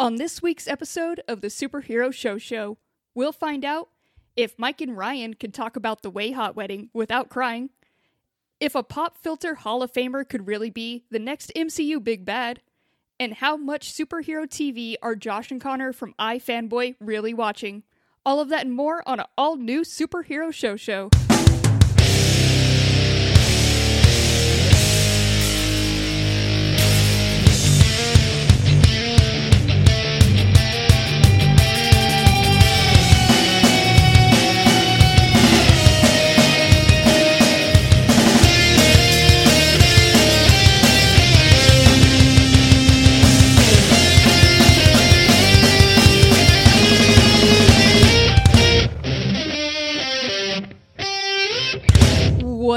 On this week's episode of the Superhero Show Show, we'll find out if Mike and Ryan can talk about the WayHaught Wedding without crying, if a pop filter Hall of Famer could really be the next MCU Big Bad, and how much superhero TV are Josh and Connor from iFanboy really watching. All of that and more on an all new Superhero Show Show.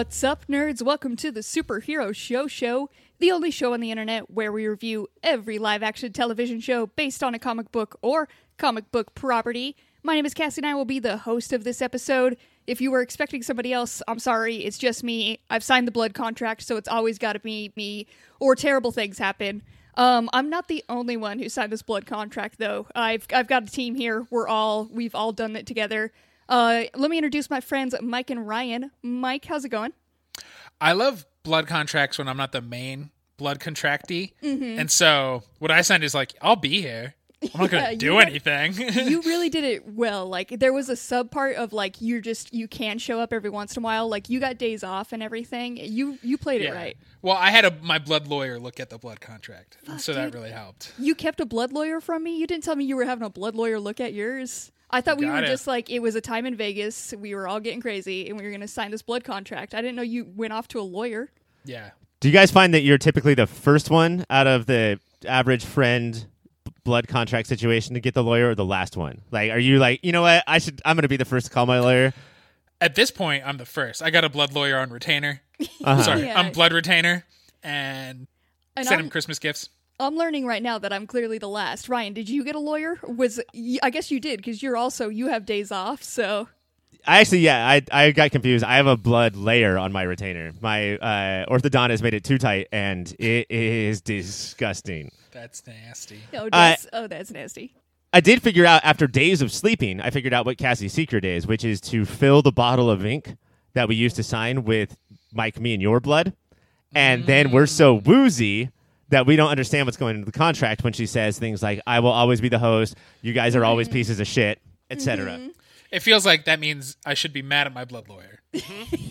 What's up, nerds? Welcome to the Superhero Show Show, the only show on the internet where we review every live action television show based on a comic book or comic book property. My name is Cassie, and I will be the host of this episode. If you were expecting somebody else, I'm sorry, it's just me. I've signed the blood contract, so it's always got to be me, or terrible things happen. Um, I'm not the only one who signed this blood contract, though. I've I've got a team here. We're all we've all done it together. Uh, let me introduce my friends Mike and Ryan. Mike, how's it going? I love blood contracts when I'm not the main blood contractee. Mm-hmm. And so what I signed is like, I'll be here. I'm not Yeah, going to do had- anything. you really did it well. Like there was a sub part of like you're just you can show up every once in a while. Like you got days off and everything. You you played it right. Well, I had a, my blood lawyer look at the blood contract. and so that dude. really helped. You kept a blood lawyer from me. You didn't tell me you were having a blood lawyer look at yours. I thought we Got were it. just like it was a time in Vegas. We were all getting crazy and we were going to sign this blood contract. I didn't know you went off to a lawyer. Yeah. Do you guys find that you're typically the first one out of the average friend blood contract situation to get the lawyer or the last one? Like, are you like, you know what? I should, I'm going to be the first to call my lawyer. At this point, I'm the first. I got a blood lawyer on retainer. Uh-huh. Sorry, Yeah. I'm blood retainer and, And send I'm, him Christmas gifts. I'm learning right now that I'm clearly the last. Ryan, did you get a lawyer? Was I guess you did because you're also you have days off. So I actually, yeah, I, I got confused. I have a blood layer on my retainer. My uh, orthodontist made it too tight, and it is disgusting. That's nasty. oh that's oh that's nasty. I did figure out after days of sleeping, I figured out what Cassie's secret is, which is to fill the bottle of ink that we used to sign with Mike, me, and your blood. And then we're so woozy that we don't understand what's going into the contract when she says things like, I will always be the host, you guys are always mm-hmm. pieces of shit, etc. Mm-hmm. It feels like that means I should be mad at my blood lawyer.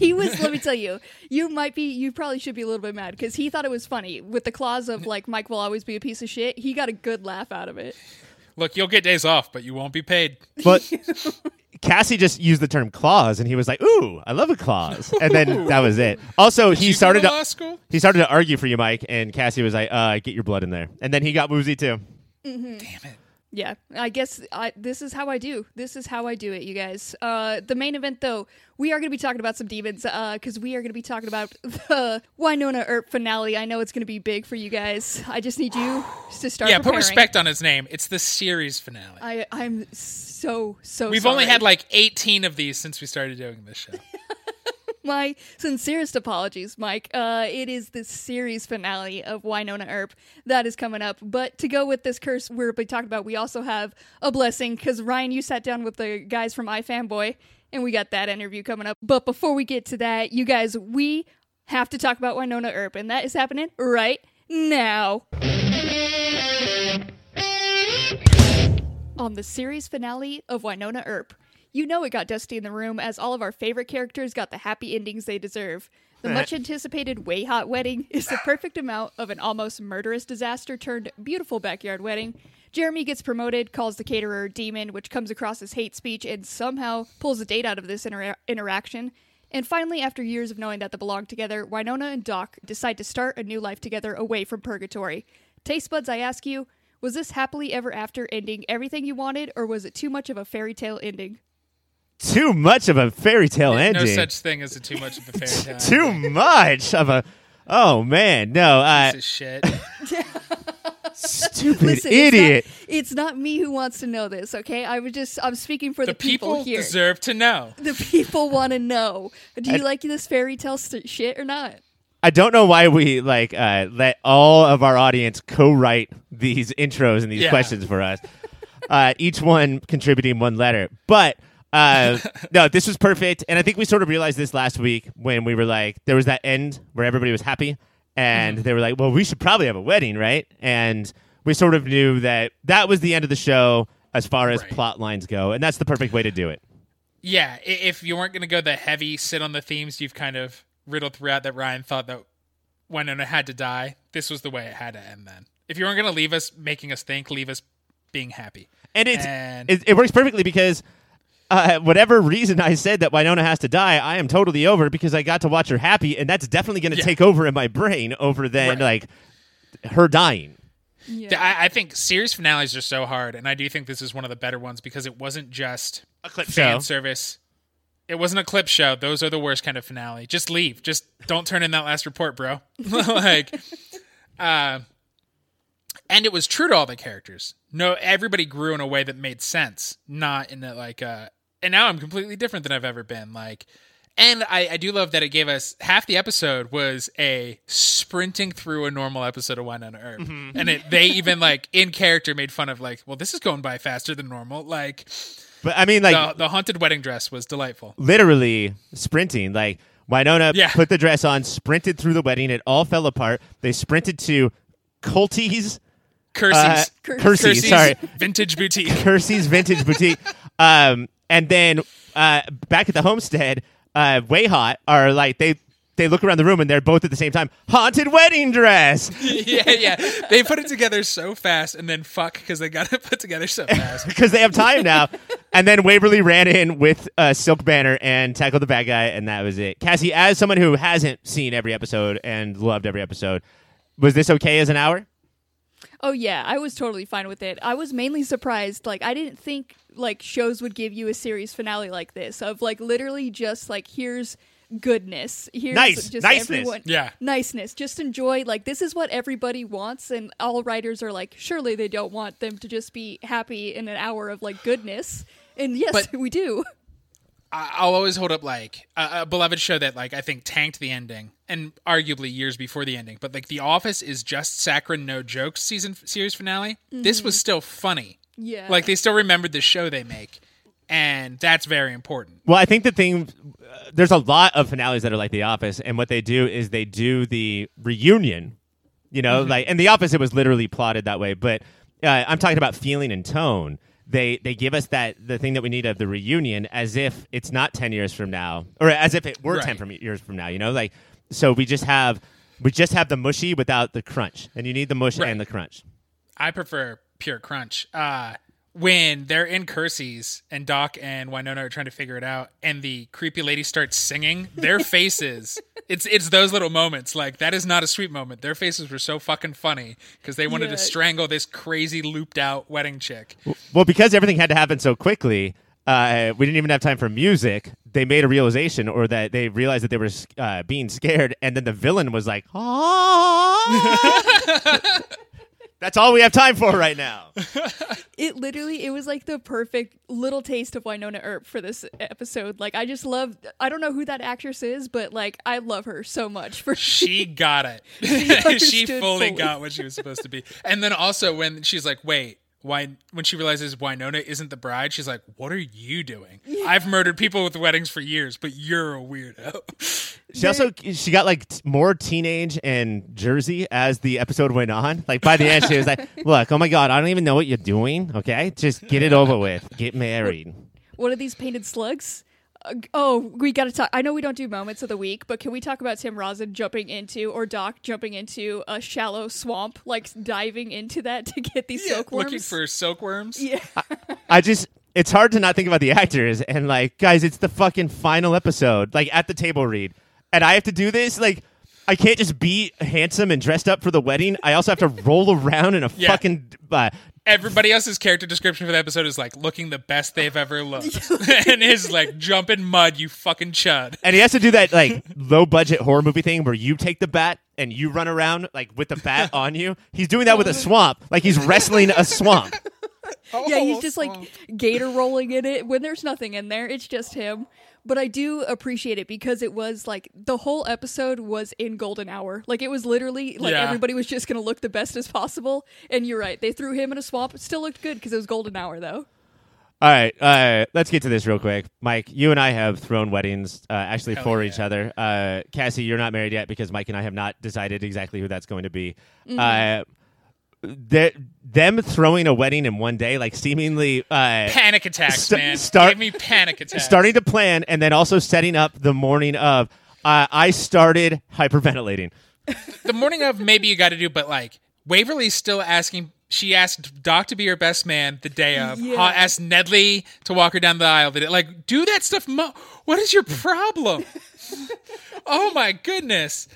He was. let me tell you, you might be. You probably should be a little bit mad because he thought it was funny with the clause of like Mike will always be a piece of shit. He got a good laugh out of it. Look, you'll get days off, but you won't be paid. But Cassie just used the term clause, and he was like, "Ooh, I love a clause," and then that was it. Also, he You started to to law school. he started to argue for you, Mike, and Cassie was like, uh, "Get your blood in there," and then he got woozy too. Damn it. Yeah, I guess I, this is how I do. This is how I do it, you guys. Uh, the main event, though, we are going to be talking about some demons because we are going to be talking about the Wynonna Earp finale. I know it's going to be big for you guys. I just need you to start. Yeah, put respect on his name. It's the series finale. I, I'm so so. We've only had like 18 of these since we started doing this show. my sincerest apologies, Mike. Uh, it is the series finale of Wynonna Earp that is coming up. But to go with this curse we're talking about, we also have a blessing because Ryan, you sat down with the guys from iFanboy, and we got that interview coming up. But before we get to that, you guys, we have to talk about Wynonna Earp, and that is happening right now. On the series finale of Wynonna Earp, you know it got dusty in the room as all of our favorite characters got the happy endings they deserve. The much anticipated WayHaught Wedding is the perfect amount of an almost murderous disaster turned beautiful backyard wedding. Jeremy gets promoted, calls the caterer demon, which comes across as hate speech, and somehow pulls a date out of this intera- interaction. And finally, after years of knowing that they belong together, Wynonna and Doc decide to start a new life together away from purgatory. Taste buds, I ask you, was this happily ever after ending everything you wanted, or was it too much of a fairy tale ending? Too much of a fairy tale No ending. such thing as a too much of a fairy tale. Too much of a. Oh man, no, uh, Piece shit. stupid Listen, idiot. It's not, it's not me who wants to know this, okay? I was just I'm speaking for the, The people here. deserve to know. the people want to know. Do you I- like this fairy tale st- shit or not? I don't know why we like uh, let all of our audience co-write these intros and these Yeah. questions for us. Uh, each one contributing one letter, but uh, no, this was perfect. And I think we sort of realized this last week when we were like, there was that end where everybody was happy, and Mm-hmm. they were like, well, we should probably have a wedding, right? And we sort of knew that that was the end of the show as far as Right. plot lines go, and that's the perfect way to do it. Yeah, if you weren't going to go the heavy sit on the themes you've kind of riddled throughout that Ryan thought that Wynonna had to die, this was the way it had to end then. If you weren't going to leave us making us think, leave us being happy. and it's And- it, it works perfectly because uh, whatever reason I said that Wynonna has to die, I am totally over because I got to watch her happy, and that's definitely going to Yeah. take over in my brain over than Right. like her dying. Yeah. I, I think series finales are so hard, and I do think this is one of the better ones because it wasn't just A clip fan show. service. It wasn't a clip show. Those are the worst kind of finale. Just leave. Just don't turn in that last report, bro. like, uh, and it was true to all the characters. No, everybody grew in a way that made sense, not in a like. Uh, and now I'm completely different than I've ever been. Like, and I, I do love that it gave us half the episode was a sprinting through a normal episode of wine Wynonna Earp, and it they even like in character made fun of like, well, this is going by faster than normal. Like But I mean, like the the haunted wedding dress was delightful. literally sprinting. Like Wynonna Yeah. put the dress on, sprinted through the wedding. It all fell apart. They sprinted to Colty's. Uh, Kersey's. Kersey's, Kersey's sorry. vintage boutique. Kersey's Vintage Boutique. Um, and then uh, back at the homestead, uh, WayHaught are like they they look around the room and they're both at the same time haunted wedding dress yeah, yeah. They put it together so fast, and then fuck because they got it put together so fast. because they have time now. and then Waverly ran in with a silk banner and tackled the bad guy, and that was it. Cassie, as someone who hasn't seen every episode and loved every episode, was this okay as an hour? Oh yeah, I was totally fine with it. I was mainly surprised. Like I didn't think like shows would give you a series finale like this of like literally just like here's goodness. Here's Nice. just Niceness. everyone Yeah. niceness. Just enjoy like this is what everybody wants and all writers are like surely they don't want them to just be happy in an hour of like goodness. And yes, But- we do. I- I'll always hold up like a, a beloved show that like I think tanked the ending, and arguably years before the ending. But like The Office is just saccharine, no jokes season series finale. This was still funny. Yeah. Like they still remembered the show they make, and that's very important. Well, I think the thing, uh, there's a lot of finales that are like The Office, and what they do is they do the reunion. You know, like in The Office, it was literally plotted that way, but uh, I'm talking about feeling and tone. They they give us that the thing that we need of the reunion as if it's not ten years from now, or as if it were Right. ten from years from now. You know, like so we just have we just have the mushy without the crunch, and you need the mush Right. and the crunch. I prefer pure crunch. Uh, when they're in Kersey's and Doc and Wynonna are trying to figure it out, and the creepy lady starts singing, their faces. It's it's those little moments. Like that is not a sweet moment. Their faces were so fucking funny because they wanted Yeah. to strangle this crazy looped out wedding chick. Well, because everything had to happen so quickly, uh, we didn't even have time for music. They made a realization, or that they realized that they were uh, being scared, and then the villain was like, "Ah." That's all we have time for right now. it literally it was like the perfect little taste of Wynonna Earp for this episode. Like I just love I don't know who that actress is, but like I love her so much for She got it. she understood fully fully. got what she was supposed to be. And then also when she's like, "Wait, why?" When she realizes Wynonna isn't the bride, she's like, "What are you doing? I've murdered people with weddings for years, but you're a weirdo." She also she got like t- more teenage and Jersey as the episode went on. Like by the end, she was like, "Look, oh my god, I don't even know what you're doing. Okay, just get it over with. Get married." What are these painted slugs? Uh, oh, we got to talk. I know we don't do moments of the week, but can we talk about Tim Rozon jumping into or Doc jumping into a shallow swamp, like diving into that to get these silkworms? Looking for silkworms. yeah, I just it's hard to not think about the actors and like guys, it's the fucking final episode, like at the table read. And I have to do this, like I can't just be handsome and dressed up for the wedding. I also have to roll around in a Yeah. fucking uh, Everybody else's character description for the episode is like looking the best they've ever looked, and his like jump in mud, you fucking chud. and he has to do that like low budget horror movie thing where you take the bat and you run around like with the bat on you. He's doing that with a oh. swamp, like he's wrestling a swamp. yeah, he's oh, just like gator rolling in it when there's nothing in there. It's just him. But I do appreciate it because it was like the whole episode was in golden hour. Like it was literally like Yeah. everybody was just going to look the best as possible. And you're right. They threw him in a swamp. It still looked good because it was golden hour though. All right, uh, let's get to this real quick. Mike, you and I have thrown weddings uh, actually Hell for yeah. each other. Uh, Cassie, you're not married yet because Mike and I have not decided exactly who that's going to be. Uh, th- them throwing a wedding in one day, like seemingly uh, panic attacks, St- man. start- Gave me panic attacks. starting to plan and then also setting up the morning of. Uh, I started hyperventilating. the morning of maybe you got to do, but like Waverly's still asking. She asked Doc to be her best man the day of. Yeah. Ha- asked Nedley to walk her down the aisle. The day- Like, do that stuff. Mo- what is your problem? oh my goodness.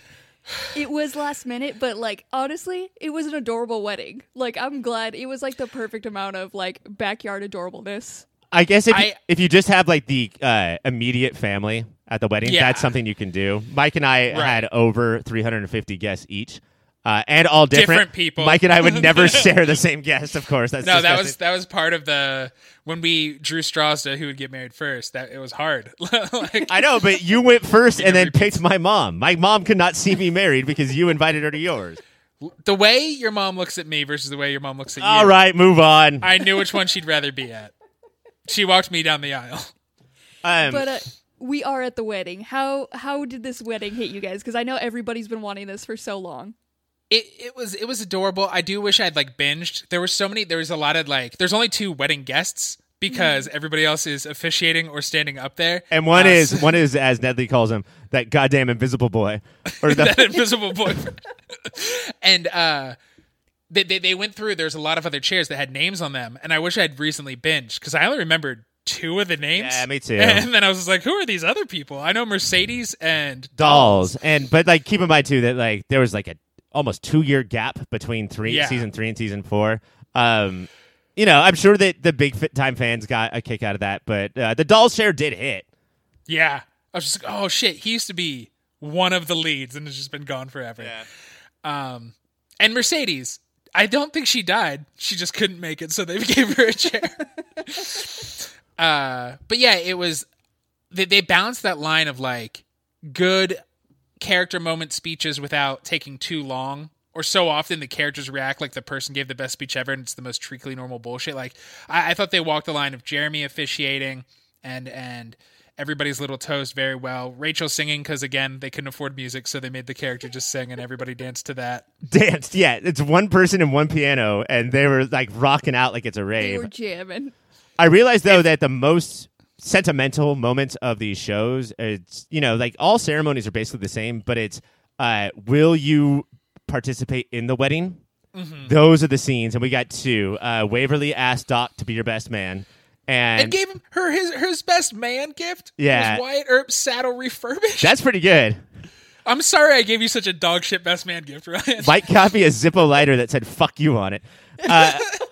It was last minute, but like honestly, it was an adorable wedding. Like I'm glad it was like the perfect amount of like backyard adorableness. I guess if you, if you just have like the uh, immediate family at the wedding, Yeah. that's something you can do. Mike and I Right. had over 350 guests each, uh, and all different. Different people. Mike and I would never share the same guest, of course. That's No, that was that was part of the when we drew straws to who would get married first. That it was hard. like, I know, but you went first and then repeat. picked my mom. My mom could not see me married because you invited her to yours. the way your mom looks at me versus the way your mom looks at you. All right, move on. I knew which one she'd rather be at. She walked me down the aisle. Um, But uh, we are at the wedding. How how did this wedding hit you guys? Because I know everybody's been wanting this for so long. It it was it was adorable. I do wish I'd like binged. There were so many. There was a lot of like. There's only two wedding guests because everybody else is officiating or standing up there. and one Uh, is one is as Nedley calls him that goddamn invisible boy, or the that invisible boy. and uh, they, they they went through. There's a lot of other chairs that had names on them, and I wish I'd recently binged because I only remembered two of the names. Yeah, me too. And then I was like, who are these other people? I know Mercedes and Dolls. And but like keep in mind too that like there was like a almost two year gap between three Yeah. season three and season four. Um, you know, I'm sure that the big fit time fans got a kick out of that, but uh, the doll share did hit. Yeah. I was just like, oh shit, he used to be one of the leads and has just been gone forever. Um, and Mercedes, I don't think she died. She just couldn't make it, so they gave her a chair. uh, but yeah, it was they, they balanced that line of like good character moment speeches without taking too long. Or so often the characters react like the person gave the best speech ever, and it's the most treacly normal bullshit. Like I, I thought they walked the line of Jeremy officiating and and everybody's little toast very well. Rachel singing because again they couldn't afford music, so they made the character just sing, and everybody danced to that. Danced, yeah. It's one person and one piano, and they were like rocking out like it's a They rave. were jamming. I realized though that the most sentimental moments of these shows, it's you know, like all ceremonies are basically the same, but it's uh, will you participate in the wedding? Mm-hmm. Those are the scenes, and we got two. Uh, Waverly asked Doc to be your best man, and, And gave him her his his best man gift. Yeah. was Wyatt Earp's saddle refurbished. that's pretty good. I'm sorry I gave you such a dog shit best man gift, Ryan. Mike got me a Zippo lighter that said "fuck you" on it. Uh,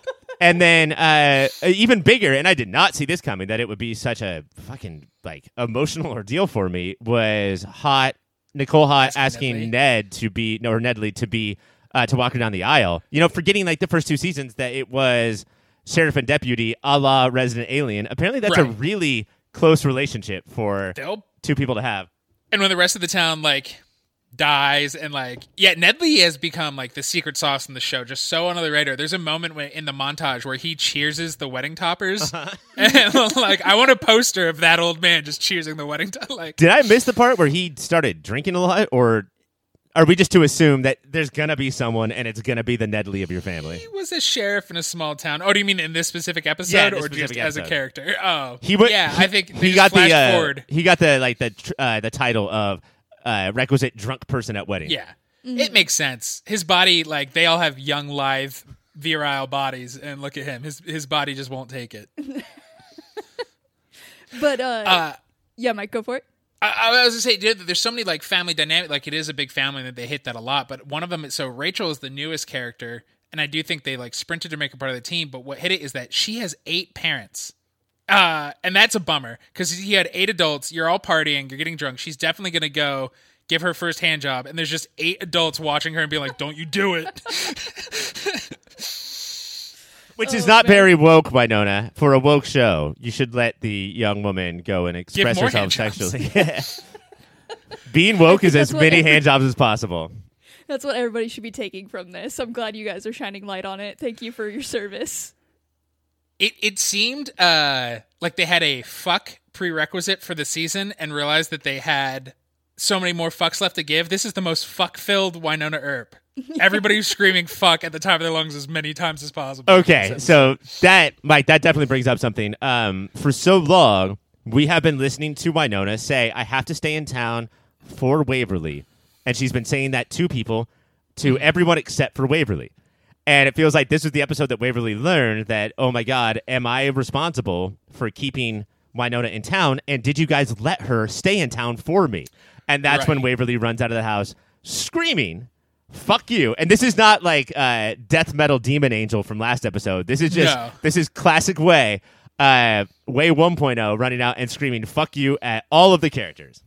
and then uh, even bigger, and I did not see this coming that it would be such a fucking like emotional ordeal for me. Was Haught Nicole Haught asking, Nedley? Ned to be no or Nedley to be uh, to walk her down the aisle. You know, forgetting like the first two seasons that it was sheriff and deputy, a la Resident Alien. Apparently, that's a really close relationship for They'll two people to have. and when the rest of the town like dies and like yeah nedley has become like the secret sauce in the show just so under the radar. There's a moment when, in the montage where he cheerses the wedding toppers. And like i want a poster of that old man just cheersing the wedding to- like Did I miss the part where he started drinking a lot, or are we just to assume that there's gonna be someone and it's gonna be the Nedley of your family? he was a sheriff in a small town. Oh do you mean in this specific episode Yeah, this or just specific as a character? Oh He went, yeah he, i think he got the uh, forward. he got the like the uh, the title of uh, requisite drunk person at wedding. yeah it makes sense his body like they all have young lithe virile bodies and look at him his his body just won't take it But uh, uh yeah, Mike, go for it. I, I was gonna say, dude, there's so many like family dynamic. Like it is a big family that they hit that a lot. But one of them, so Rachel is the newest character, and I do think they like sprinted to make her part of the team. But what hit it is that she has eight parents, uh, and that's a bummer because he had eight adults. You're all partying, you're getting drunk. She's definitely gonna go give her first hand job, and there's just eight adults watching her and being like, "Don't you do it." Which is Oh, not man. very woke, Wynonna. For a woke show, you should let the young woman go and express more herself hand sexually. Being woke is that's as what many every- hand jobs as possible. That's what everybody should be taking from this. I'm glad you guys are shining light on it. Thank you for your service. It it seemed uh like they had a fuck prerequisite for the season and realized that they had so many more fucks left to give. This is the most fuck filled Wynonna Earp. Everybody was screaming fuck at the top of their lungs as many times as possible. Okay, so that Mike, that definitely brings up something. Um, for so long, we have been listening to Wynonna say, "I have to stay in town for Waverly," and she's been saying that to people, to everyone except for Waverly. And it feels like this was the episode that Waverly learned that, oh my God, am I responsible for keeping Wynonna in town? And did you guys let her stay in town for me? And that's when Waverly runs out of the house screaming, fuck you. And this is not like uh, death metal demon angel from last episode. This is just, No. this is classic way, uh, way 1.0 running out and screaming, fuck you at all of the characters.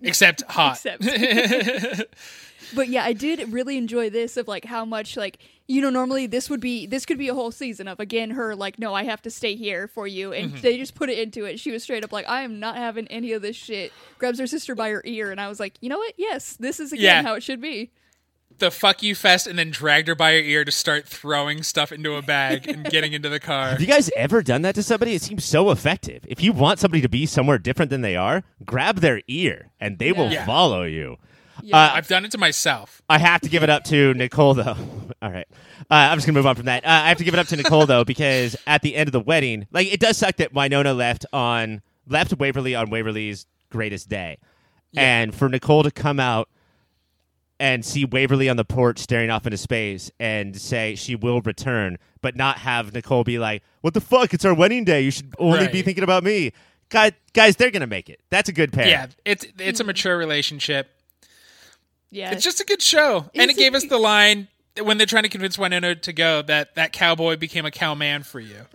Except Haught. Except. but yeah, I did really enjoy this of like how much like you know normally this would be this could be a whole season of again her like no I have to stay here for you and Mm-hmm. they just put it into it. She was straight up like I am not having any of this shit. Grabs her sister by her ear and I was like you know what yes this is again Yeah. how it should be. the fuck you fest and then dragged her by her ear to start throwing stuff into a bag and getting into the car. Have you guys ever done that to somebody? It seems so effective. If you want somebody to be somewhere different than they are, grab their ear and they will Yeah. follow you. Yeah. Uh, I've done it to myself. I have to give it up to Nicole, though. All right. Uh, I'm just going to move on from that. Uh, I have to give it up to Nicole, though, because at the end of the wedding, like, it does suck that Wynonna left on, left Waverly on Waverly's greatest day. And for Nicole to come out and see Waverly on the porch staring off into space and say she will return, but not have Nicole be like, what the fuck? It's our wedding day. You should only be thinking about me. Guys, guys they're going to make it. That's a good pair. Yeah, it's it's a mature relationship. Yeah. It's just a good show, and it It's- gave us the line when they're trying to convince Wynonna to go that that cowboy became a cowman for you.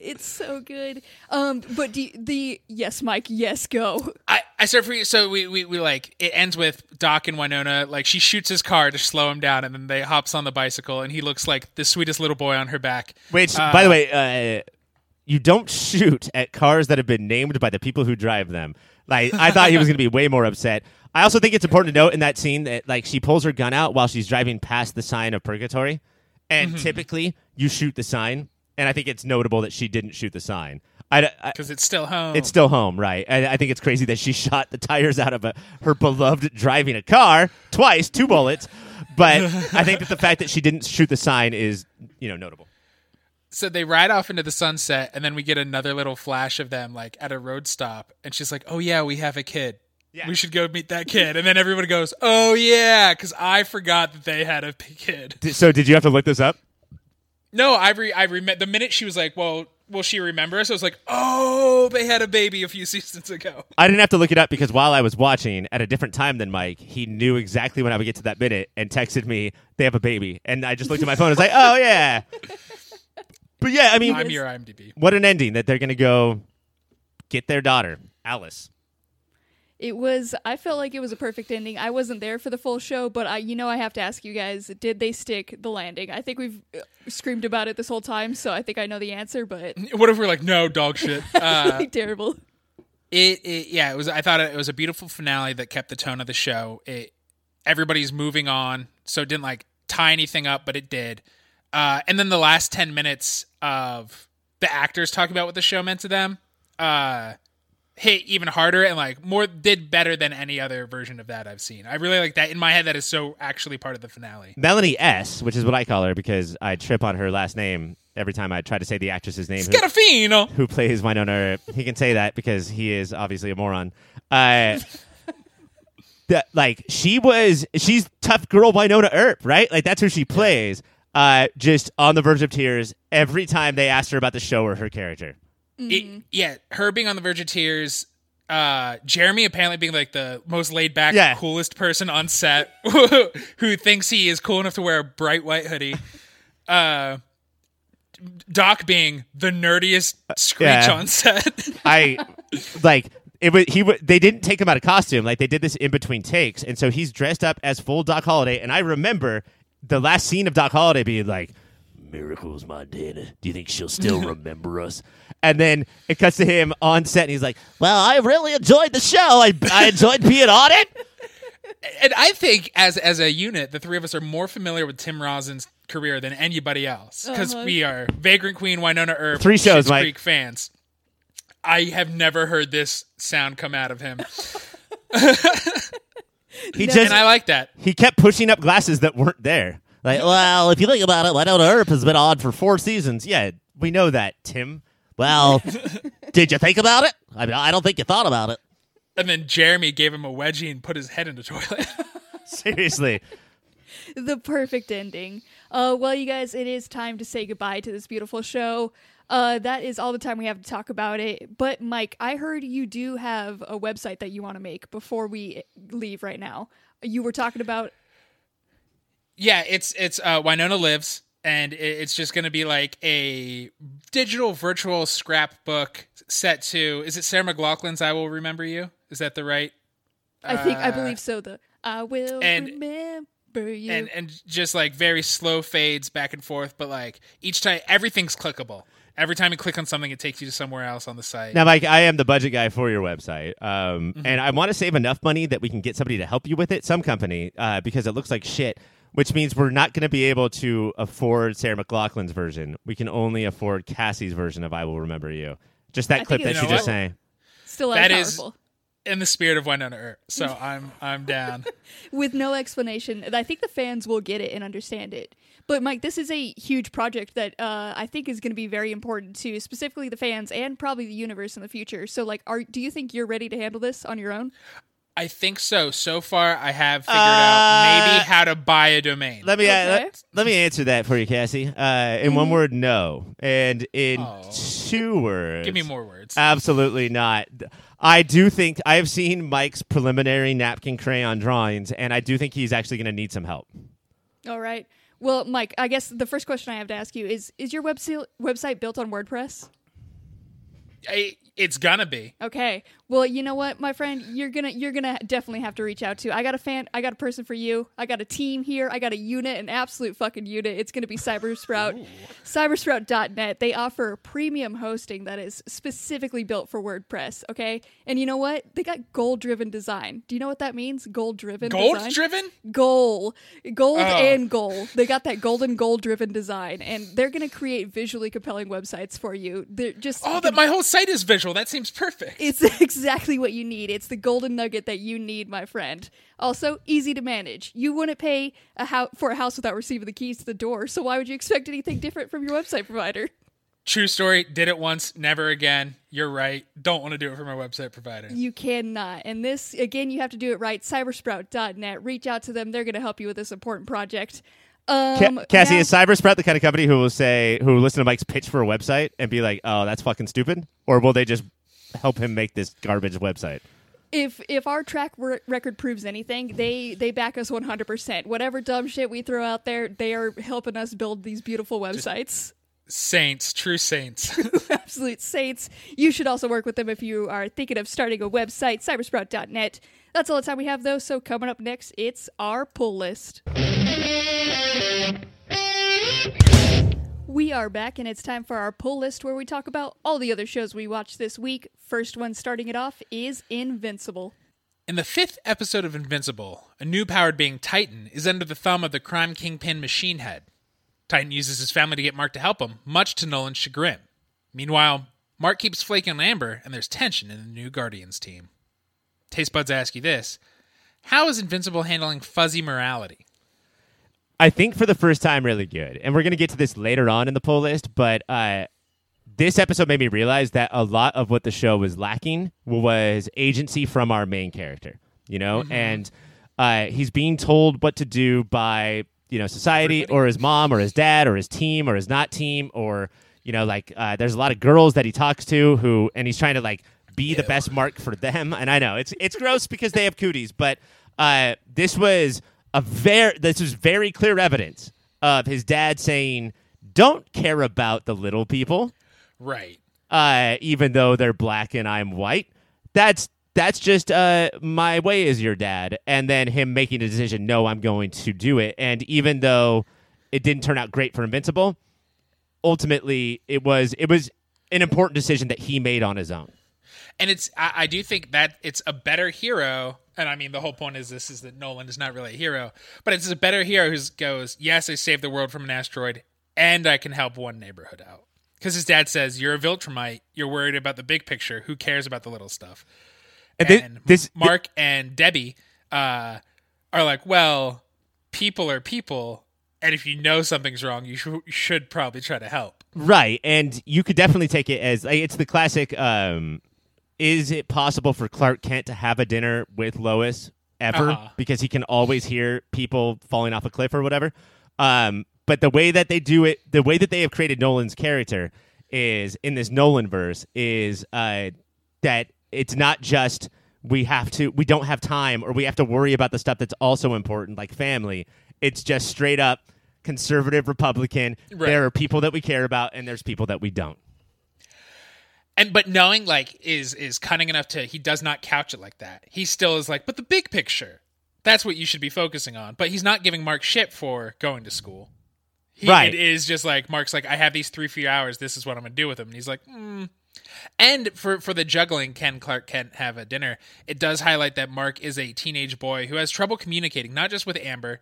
it's so good. Um but the, the yes Mike yes go. I I started for you. so we, we we like it ends with Doc and Wynonna like she shoots his car to slow him down, and then they hops on the bicycle, and he looks like the sweetest little boy on her back. Which, Uh, by the way, uh, you don't shoot at cars that have been named by the people who drive them. Like, I thought he was going to be way more upset. I also think it's important to note in that scene that, like, she pulls her gun out while she's driving past the sign of purgatory, and Mm-hmm. typically you shoot the sign. And I think it's notable that she didn't shoot the sign. I, I- because it's still home. it's still home, right? And I think it's crazy that she shot the tires out of a, her beloved driving a car twice, two bullets. But I think that the fact that she didn't shoot the sign is, you know, notable. So they ride off into the sunset, and then we get another little flash of them like at a road stop, and she's like, "Oh yeah, we have a kid." Yeah. We should go meet that kid, and then everyone goes, "Oh yeah," because I forgot that they had a kid. So did you have to look this up? No, I re- I remember the minute she was like, "Well, will she remember us?" I was like, "Oh, they had a baby a few seasons ago." I didn't have to look it up because while I was watching at a different time than Mike, he knew exactly when I would get to that minute and texted me, they have a baby. And I just looked at my phone and was like, oh, yeah. But yeah, I mean, I'm your IMDb. what an ending that they're going to go get their daughter, Alice. It was. I felt like it was a perfect ending. I wasn't there for the full show, but I, you know, I have to ask you guys: Did they stick the landing? I think we've uh, screamed about it this whole time, so I think I know the answer. But What if we're like, "No, dog shit." Uh, like terrible. it, it yeah it was i thought it was a beautiful finale that kept the tone of the show it everybody's moving on so it didn't like tie anything up but it did uh and then the last 10 minutes of the actors talking about what the show meant to them uh hit even harder and like more did better than any other version of that i've seen i really like that in my head that is so actually part of the finale Melanie S., which is what I call her because I trip on her last name every time I try to say the actress's name. who- Scrofano. who plays Wynonna Earp. He can say that because he is obviously a moron. Uh, that like she was, she's tough girl Wynonna Earp, right? Like that's who she plays. Uh, just on the verge of tears every time they asked her about the show or her character. It, yeah, her being on the verge of tears. Uh, Jeremy apparently being like the most laid back, Yeah. coolest person on set, who thinks he is cool enough to wear a bright white hoodie. Uh, Doc being the nerdiest screech yeah. on set. I like it was he wa they didn't take him out of costume like they did this in between takes and so he's dressed up as full Doc Holliday and I remember the last scene of Doc Holliday being like, "Miracles, Montana. Do you think she'll still remember us?" And then it cuts to him on set, and he's like, "Well, I really enjoyed the show. I, I enjoyed being on it." And I think as as a unit, the three of us are more familiar with Tim Rozon's career than anybody else because Uh-huh. we are Vagrant Queen, Wynonna Earp, Three shows, Schitt's Mike. Creek fans. I have never heard this sound come out of him, He No. just and I like that. he kept pushing up glasses that weren't there. Like, well, if you think about it, Wynonna Earp has been on for four seasons. Yeah, we know that, Tim. Well, did you think about it? I mean, I don't think you thought about it. And then Jeremy gave him a wedgie and put his head in the toilet. Seriously. the perfect ending. Uh, well, you guys, it is time to say goodbye to this beautiful show. Uh, that is all the time we have to talk about it. But Mike, I heard you do have a website that you want to make before we leave right now. You were talking about yeah, it's it's uh, Wynonna Lives, and it's just going to be like a digital virtual scrapbook set to. Is it Sarah McLachlan's "I Will Remember You"? Is that the right? I think I Uh, believe so. The I will and- remember you. and and just like very slow fades back and forth, but like each time everything's clickable. Every time you click on something, it takes you to somewhere else on the site. Now, Mike, I am the budget guy for your website, um, Mm-hmm. and I want to save enough money that we can get somebody to help you with it, some company, uh, because it looks like shit. Which means we're not going to be able to afford Sarah McLachlan's version. We can only afford Cassie's version of "I Will Remember You." Just that I clip that it's she just still- sang. Still as that is- powerful. In the spirit of Wynonna Earp, so I'm I'm down. with no explanation. And I think the fans will get it and understand it. But Mike, this is a huge project that uh, I think is going to be very important to specifically the fans and probably the universe in the future. So, like, are do you think you're ready to handle this on your own? I think so. So far, I have figured Uh, out maybe how to buy a domain. Let me uh, Okay. let, let me answer that for you, Cassie. Uh, in one word, no, and in Oh. two words, Give me more words. Absolutely not. I do think I have seen Mike's preliminary napkin crayon drawings, and I do think he's actually going to need some help. All right. Well, Mike, I guess the first question I have to ask you is: Is your website website built on WordPress? I, it's gonna be. Okay. Well, you know what, my friend, you're gonna you're gonna definitely have to reach out to. I got a fan. I got a person for you. I got a team here. I got a unit, an absolute fucking unit. It's gonna be Cybersprout. Cybersprout.net. They offer premium hosting that is specifically built for WordPress. Okay. And you know what? They got goal driven design. Do you know what that means? Goal driven. Gold design? driven? goal gold Oh. and goal they got that golden goal driven design and they're going to create visually compelling websites for you they're just Oh, that my whole site is visual. That seems perfect. it's exactly what you need it's the golden nugget that you need my friend also easy to manage you wouldn't pay a hou- for a house without receiving the keys to the door so why would you expect anything different from your website provider True story. Did it once, never again. You're right. Don't want to do it for my website provider. You cannot. And this, again, you have to do it right. Cybersprout.net. Reach out to them. They're going to help you with this important project. Um, Ca- Cassie, now- is Cybersprout the kind of company who will say, who will listen to Mike's pitch for a website and be like, "Oh, that's fucking stupid," or will they just help him make this garbage website? if if our track re- record proves anything, they they back us 100%. Whatever dumb shit we throw out there, they are helping us build these beautiful websites. Saints, true saints. Absolute saints. You should also work with them if you are thinking of starting a website, cybersprout.net. That's all the time we have, though. So, coming up next, it's our pull list. We are back, and it's time for our pull list where we talk about all the other shows we watched this week. First one starting it off is Invincible. In the fifth episode of Invincible, a new powered being Titan is under the thumb of the crime kingpin Machine Head. Titan uses his family to get Mark to help him, much to Nolan's chagrin. Meanwhile, Mark keeps flaking on Amber, and there's tension in the new Guardians team. Taste buds ask you this How is Invincible handling fuzzy morality? I think for the first time, really good. And we're going to get to this later on in the poll list, but uh, this episode made me realize that a lot of what the show was lacking was agency from our main character, you know? And uh, he's being told what to do by, you know, society or his mom or his dad or his team or his not team or, you know, like uh, there's a lot of girls that he talks to who, and he's trying to like be the best mark for them. And I know it's, it's gross because they have cooties, but uh, this was a very this is very clear evidence of his dad saying don't care about the little people Right. uh, even though they're black and i'm white that's that's just uh, my way as your dad. And then him making a decision, no, I'm going to do it. And even though it didn't turn out great for Invincible, ultimately it was it was an important decision that he made on his own. and it's I, I do think that it's a better hero and i mean the whole point is this is that nolan is not really a hero but it's a better hero who goes yes i saved the world from an asteroid and i can help one neighborhood out. Because his dad says you're a viltrumite. You're worried about the big picture. Who cares about the little stuff? And and this mark and debbie uh, are like well people are people and if you know something's wrong you, sh- should probably try to help. Right, and you could definitely take it as like, it's the classic. Um, is it possible for Clark Kent to have a dinner with Lois ever Uh-huh. because he can always hear people falling off a cliff or whatever? Um, but the way that they do it, the way that they have created Nolan's character is in this Nolan verse is uh, that it's not just we have to we don't have time or we have to worry about the stuff that's also important like family. It's just straight up conservative Republican. Right. There are people that we care about and there's people that we don't. And but knowing like is is cunning enough to he does not couch it like that he still is like but the big picture that's what you should be focusing on but he's not giving mark shit for going to school he, Right. it is just like mark's like i have these three few hours this is what i'm gonna do with them and he's like mm. and for for the juggling Ken clark kent have a dinner it does highlight that mark is a teenage boy who has trouble communicating not just with amber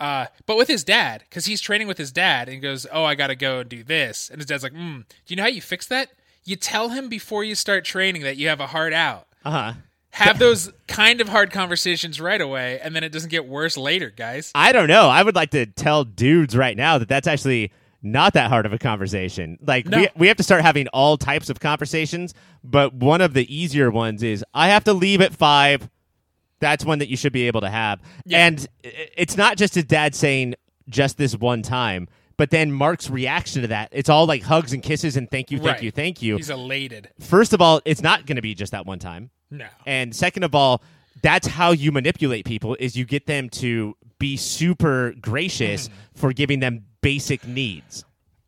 uh, but with his dad, because he's training with his dad, and he goes, "Oh, I gotta go and do this," and his dad's like, "Hmm, do you know how you fix that? You tell him before you start training that you have a hard out. Uh huh. Have those kind of hard conversations right away, and then it doesn't get worse later, guys. I don't know. I would like to tell dudes right now that that's actually not that hard of a conversation. Like No. we we have to start having all types of conversations, but one of the easier ones is I have to leave at 5. That's one that you should be able to have. Yeah. And it's not just his dad saying just this one time, but then Mark's reaction to that. It's all like hugs and kisses and thank you, thank Right. you, thank you. He's elated. First of all, it's not going to be just that one time. No, And second of all, that's how you manipulate people is you get them to be super gracious mm-hmm. for giving them basic needs.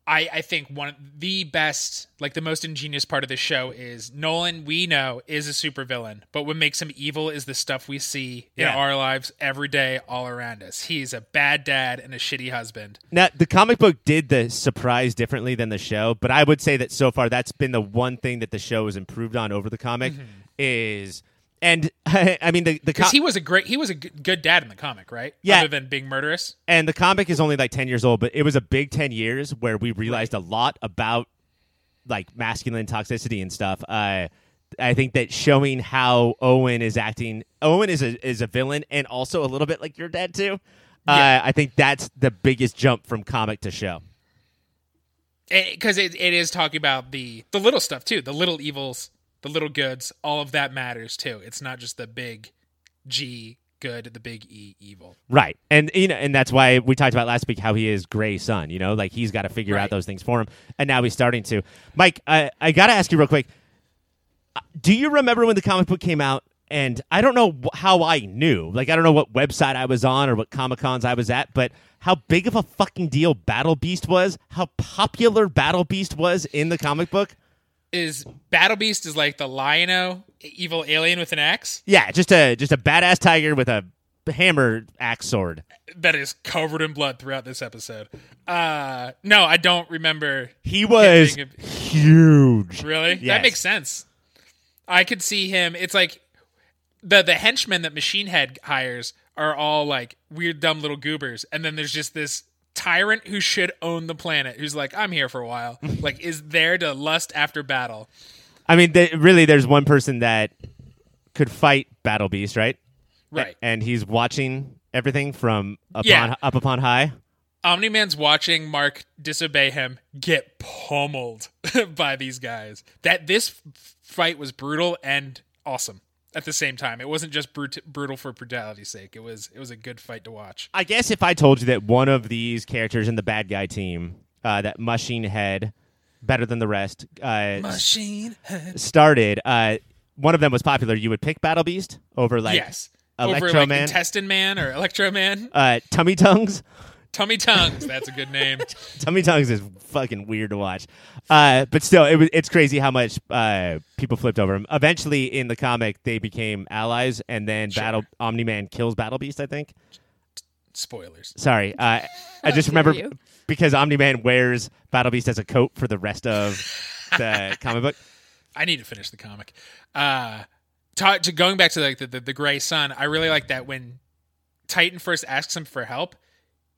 I, I think one of the best, like the most ingenious part of this show is Nolan. We know is a supervillain, but what makes him evil is the stuff we see in our lives every day, all around us. He's a bad dad and a shitty husband. Now, the comic book did the surprise differently than the show, but I would say that so far that's been the one thing that the show has improved on over the comic mm-hmm. is and I mean the the Because he was a great, he was a good dad in the comic, right? Yeah. Other than being murderous. and the comic is only like 10 years old, but it was a big 10 years where we realized a lot about like masculine toxicity and stuff. Uh, I think that showing how Owen is acting, Owen is a is a villain and also a little bit like your dad too. Yeah. Uh, I think that's the biggest jump from comic to show. because it, it is talking about the the little stuff too the little evils the little goods all of that matters too it's not just the big g good the big e evil Right. And you know, and that's why we talked about last week how he is Grayson, you know, like he's got to figure out those things for him. And now he's starting to. Mike, I, I got to ask you real quick. Uh, Do you remember when the comic book came out? And I don't know how I knew. Like, I don't know what website I was on or what Comic Cons I was at, but how big of a fucking deal Battle Beast was, how popular Battle Beast was in the comic book. Is battle beast is like the lion evil alien with an axe Yeah, just a just a badass tiger with a hammer axe sword. that is covered in blood throughout this episode uh no i don't remember He was a- huge. really Yes. that makes sense i could see him it's like the the henchmen that machine head hires are all like weird dumb little goobers and then there's just this tyrant who should own the planet who's like i'm here for a while like is there to lust after battle I mean, th- really, there's one person that could fight Battle Beast, right? right And he's watching everything from upon, Yeah. up upon high. omni man's watching mark disobey him get pummeled by these guys that this fight was brutal and awesome at the same time it wasn't just brut- brutal for brutality's sake it was it was a good fight to watch I guess if I told you that one of these characters in the bad guy team, uh, that Machine Head, better than the rest, uh, machine head started, uh, one of them was popular, you would pick Battle Beast over like yes. Electro Over like Man, Intestine Man or Electro Man. uh, Tummy Tongues. Tummy Tongues. That's a good name. Tummy Tongues is fucking weird to watch, uh, but still, it was it's crazy how much uh, people flipped over him. Eventually, in the comic, they became allies, and then Sure. Battle Omni Man kills Battle Beast. I think. Spoilers. Sorry, uh, I just remember you. because Omni Man wears Battle Beast as a coat for the rest of the comic book. I need to finish the comic. Uh, ta- to going back to like the, the the Grayson, I really like that when Titan first asks him for help,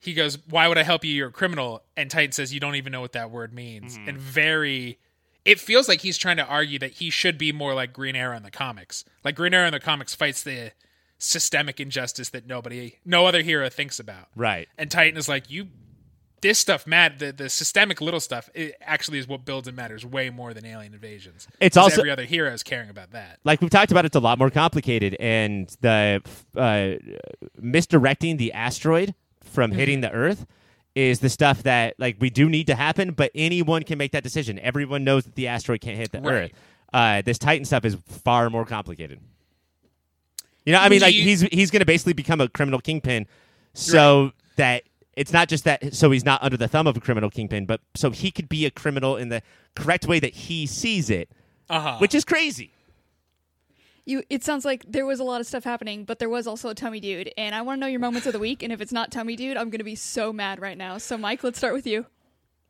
he goes, "Why would I help you? You're a criminal." And Titan says, "You don't even know what that word means." And very, it feels like he's trying to argue that he should be more like Green Arrow in the comics. Like Green Arrow in the comics fights the systemic injustice that nobody, no other hero thinks about. Right. And Titan is like, you, this stuff, Matt, the, the systemic little stuff, it actually is what builds and matters way more than alien invasions. It's also- every other hero is caring about that. like we've talked about, it's a lot more complicated, and the uh, misdirecting the asteroid from hitting the Earth is the stuff that like we do need to happen, but anyone can make that decision. Everyone knows that the asteroid can't hit the Right. Earth. Uh, this Titan stuff is far more complicated. You know, I mean, like you- he's he's going to basically become a criminal kingpin, so that it's not just that so he's not under the thumb of a criminal kingpin, but so he could be a criminal in the correct way that he sees it, Uh huh. which is crazy. You, it sounds like there was a lot of stuff happening, but there was also a tummy dude, and I want to know your moments of the week. And if it's not tummy dude, I'm gonna be so mad right now. So, Mike, let's start with you.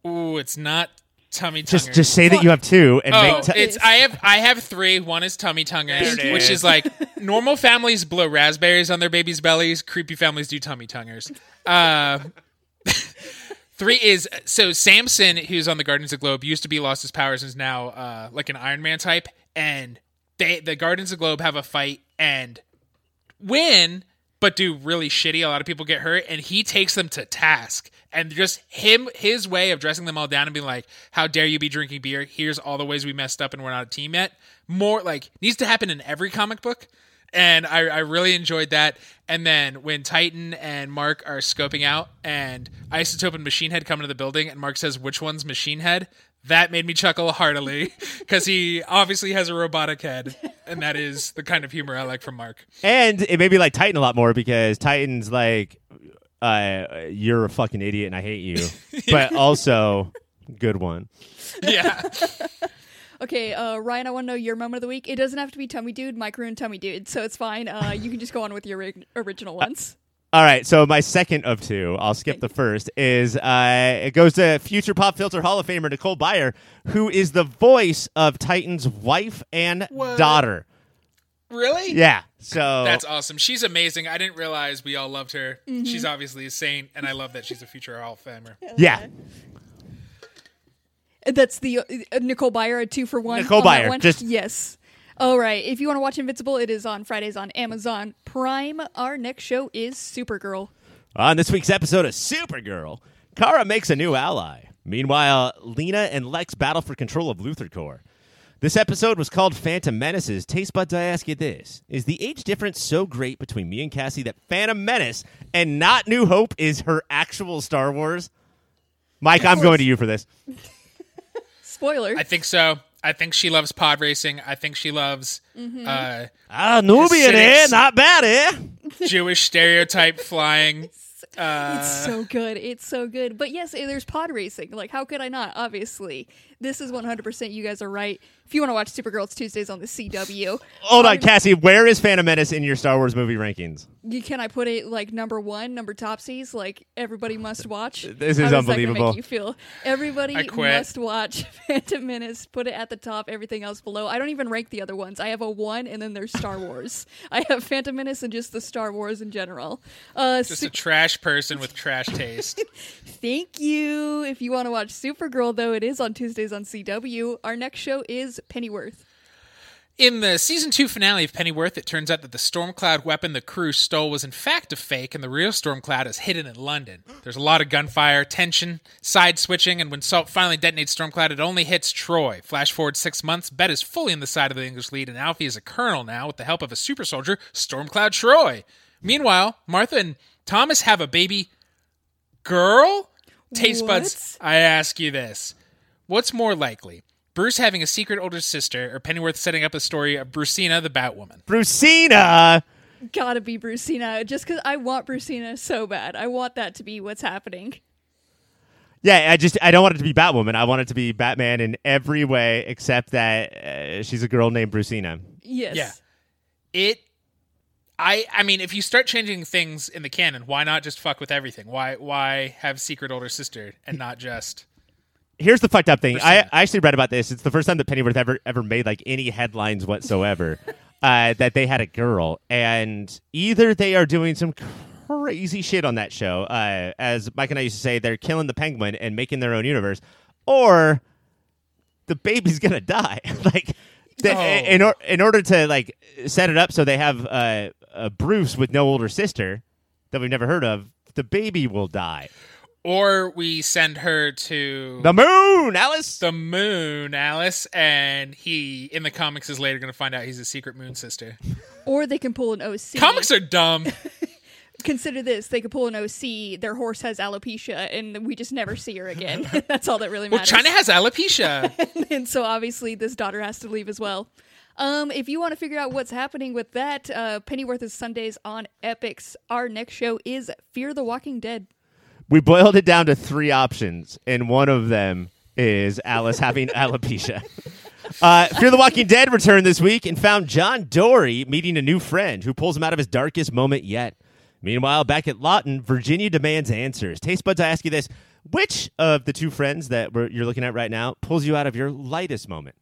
Ooh, it's not tummy tonguers. Just just say that you have two and Oh, make t- it's I have I have three. One is tummy tonguers, There which is. is like normal families blow raspberries on their babies' bellies. Creepy families do tummy tonguers. Uh, three is so Samson, who's on the Guardians of the Globe, used to be lost his powers and is now uh, like an Iron Man type. And they the Guardians of the Globe have a fight and win, but do really shitty. A lot of people get hurt, and he takes them to task. And just him, his way of dressing them all down and being like, "How dare you be drinking beer? Here's all the ways we messed up, and we're not a team yet." More like needs to happen in every comic book, and I, I really enjoyed that. And then when Titan and Mark are scoping out, and Isotope and Machine Head come into the building, and Mark says, "Which one's Machine Head?" That made me chuckle heartily because he obviously has a robotic head, and that is the kind of humor I like from Mark. And it made me like Titan a lot more because Titan's like, uh, you're a fucking idiot and I hate you, but also good one. Yeah. Okay, uh, Ryan, I want to know your moment of the week. It doesn't have to be tummy dude. Mike ruined tummy dude, so it's fine. Uh, you can just go on with your ori- original ones. All right, so my second of two, I'll skip the first, is uh, it goes to future Pop Filter Hall of Famer Nicole Byer, who is the voice of Titan's wife and What? daughter. Really? Yeah, so That's awesome. She's amazing. I didn't realize we all loved her. She's obviously a saint, and I love that she's a future Hall of Famer. yeah, That's the uh, Nicole Byer, a two for one. Nicole on Byer, one. just- yes. All right. If you want to watch Invincible, it is on Fridays on Amazon Prime. Our next show is Supergirl. On this week's episode of Supergirl, Kara makes a new ally. Meanwhile, Lena and Lex battle for control of LuthorCorp. This episode was called Phantom Menaces. Taste buds, I ask you this. Is the age difference so great between me and Cassie that Phantom Menace and not New Hope is her actual Star Wars? Mike, I'm going to you for this. Spoiler. I think so. I think she loves pod racing. I think she loves uh, Ah, Nubian, eh? Not bad, eh? Jewish stereotype flying. Uh, it's so good. It's so good. But yes, eh, there's pod racing. Like, how could I not? Obviously. This is 100%. You guys are right. If you want to watch Supergirl, it's Tuesdays on the CW. Hold on, Cassie. Where is Phantom Menace in your Star Wars movie rankings? You, can I put it like number one, number topsies? Like, everybody must watch? This is How does that unbelievable. make you feel? Everybody quit. must watch Phantom Menace. Put it at the top, everything else below. I don't even rank the other ones. I have a one, and then there's Star Wars. I have Phantom Menace and just the Star Wars in general. Uh, just a trash person with trash taste. Thank you. If you want to watch Supergirl, though, it is on Tuesdays on CW. Our next show is Pennyworth. In the season two finale of Pennyworth, it turns out that the Stormcloud weapon the crew stole was in fact a fake, and the real Stormcloud is hidden in London. There's a lot of gunfire, tension, side switching, and when Salt finally detonates Stormcloud, it only hits Troy. Flash forward six months, Bet is fully in the side of the English lead, and Alfie is a colonel now with the help of a super soldier, Stormcloud Troy. Meanwhile, Martha and Thomas have a baby girl? Taste buds, What? I ask you this. What's more likely? Bruce having a secret older sister, or Pennyworth setting up a story of Brucina the Batwoman? Brucina. Gotta be Brucina, just because I want Brucina so bad. I want that to be what's happening. Yeah, I just I don't want it to be Batwoman. I want it to be Batman in every way except that uh, she's a girl named Brucina. Yes. Yeah. It I I mean if you start changing things in the canon, why not just fuck with everything? Why why have secret older sister and not just Here's the fucked up thing. I, I actually read about this. It's the first time that Pennyworth ever ever made like any headlines whatsoever. uh, that they had a girl, and either they are doing some crazy shit on that show, uh, as Mike and I used to say, they're killing the penguin and making their own universe, or the baby's gonna die. like, the, Oh. in or, in order to like set it up so they have uh, a Bruce with no older sister that we've never heard of, the baby will die. Or we send her to The moon, Alice. the moon, Alice, and he in the comics is later going to find out he's a secret moon sister. Or they can pull an OC. Comics are dumb. Consider this: they could pull an OC. Their horse has alopecia, and we just never see her again. That's all that really well, matters. China has alopecia. and so obviously this daughter has to leave as well. Um, if you want to figure out what's happening with that, uh, Pennyworth is Sundays on Epix. Our next show is Fear the Walking Dead. We boiled it down to three options, and one of them is Alice having alopecia. Uh, Fear the Walking Dead returned this week and found John Dorie meeting a new friend who pulls him out of his darkest moment yet. Meanwhile, back at Lawton, Virginia demands answers. Taste buds, I ask you this: Which of the two friends that we're, you're looking at right now pulls you out of your lightest moment?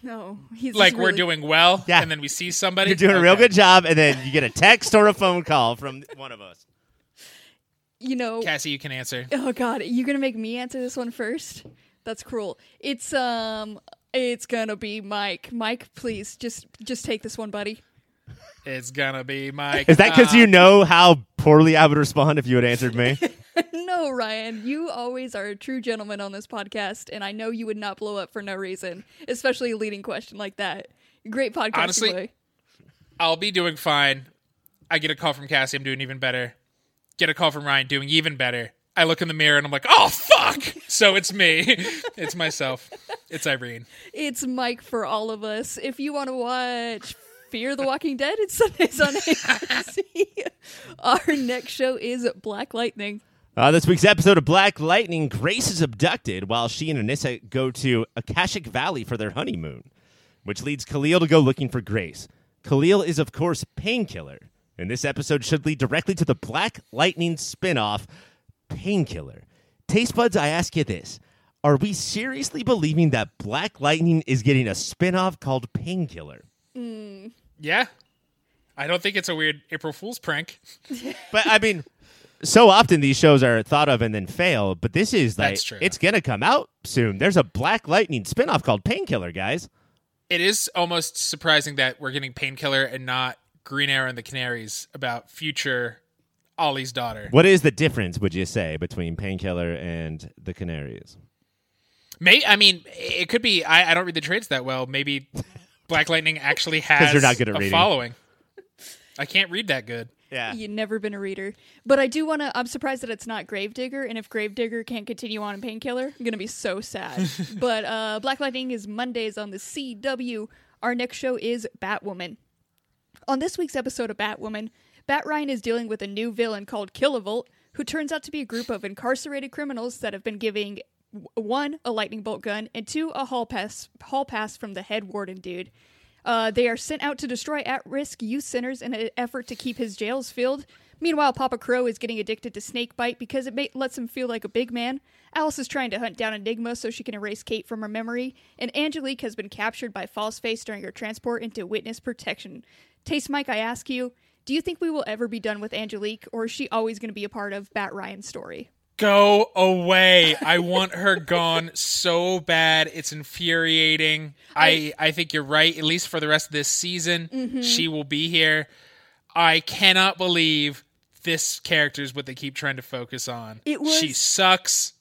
No, he's like just we're doing well, Yeah. and then we see somebody. You're doing a real good job, and then you get a text or a phone call from one of us. You know, Cassie, you can answer. oh god, you gonna make me answer this one first? That's cruel. It's um, it's gonna be Mike. Mike, please just just take this one, buddy. It's gonna be Mike. Is that because Uh, you know how poorly I would respond if you had answered me? no, Ryan, you always are a true gentleman on this podcast, and I know you would not blow up for no reason, especially a leading question like that. Great podcast. Honestly- boy. I'll be doing fine. I get a call from Cassie. I'm doing even better. Get a call from Ryan. Doing even better. I look in the mirror and I'm like, oh fuck. so it's me. it's myself. It's Irene. It's Mike for all of us. If you want to watch Fear the Walking Dead, it's Sundays on AMC. Our next show is Black Lightning. Uh, this week's episode of Black Lightning, Grace is abducted while she and Anissa go to Akashic Valley for their honeymoon, which leads Khalil to go looking for Grace. Khalil is, of course, Painkiller, and this episode should lead directly to the Black Lightning spinoff, Painkiller. Taste buds, I ask you this. Are we seriously believing that Black Lightning is getting a spinoff called Painkiller? Mm. Yeah. I don't think it's a weird April Fool's prank. But I mean, so often these shows are thought of and then fail. But this is like true. it's gonna come out soon. There's a Black Lightning spinoff called Painkiller, guys. It is almost surprising that we're getting Painkiller and not Green Arrow and the Canaries about future Ollie's daughter. What is the difference, would you say, between Painkiller and the Canaries? May I mean, it could be. I, I don't read the trades that well. Maybe Black Lightning actually has you're not good at a reading. following. I can't read that good. Yeah. You've never been a reader. But I do want to. I'm surprised that it's not Gravedigger. And if Gravedigger can't continue on in Painkiller, I'm going to be so sad. but uh, Black Lightning is Mondays on the CW. Our next show is Batwoman. On this week's episode of Batwoman, Bat Ryan is dealing with a new villain called Kilovolt, who turns out to be a group of incarcerated criminals that have been giving one a lightning bolt gun and two a hall pass hall pass from the head warden dude. Uh, they are sent out to destroy at-risk youth centers in an effort to keep his jails filled. Meanwhile, Papa Crow is getting addicted to snakebite because it ma- lets him feel like a big man. Alice is trying to hunt down Enigma so she can erase Kate from her memory, and Angelique has been captured by Falseface during her transport into witness protection. Taste Mike, I ask you, do you think we will ever be done with Angelique, or is she always going to be a part of Bat Ryan's story? Go away. I want her gone so bad. It's infuriating. I, I think you're right. At least for the rest of this season, Mm-hmm. she will be here. I cannot believe this character is what they keep trying to focus on. It was- She sucks.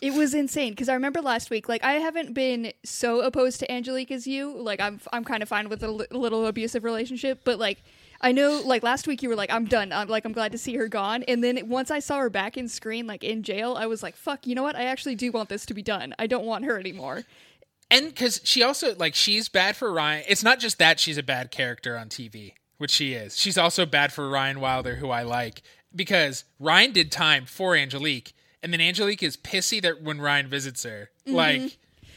It was insane because I remember last week, like I haven't been so opposed to Angelique as you. Like I'm, I'm kind of fine with a little abusive relationship, but like I know, like last week you were like, I'm done. I'm like, I'm glad to see her gone. And then once I saw her back in screen, like in jail, I was like, fuck, you know what? I actually do want this to be done. I don't want her anymore. And because she also, like, she's bad for Ryan. It's not just that she's a bad character on TV. Which she is. She's also bad for Ryan Wilder, who I like, because Ryan did time for Angelique, and then Angelique is pissy that when Ryan visits her, like.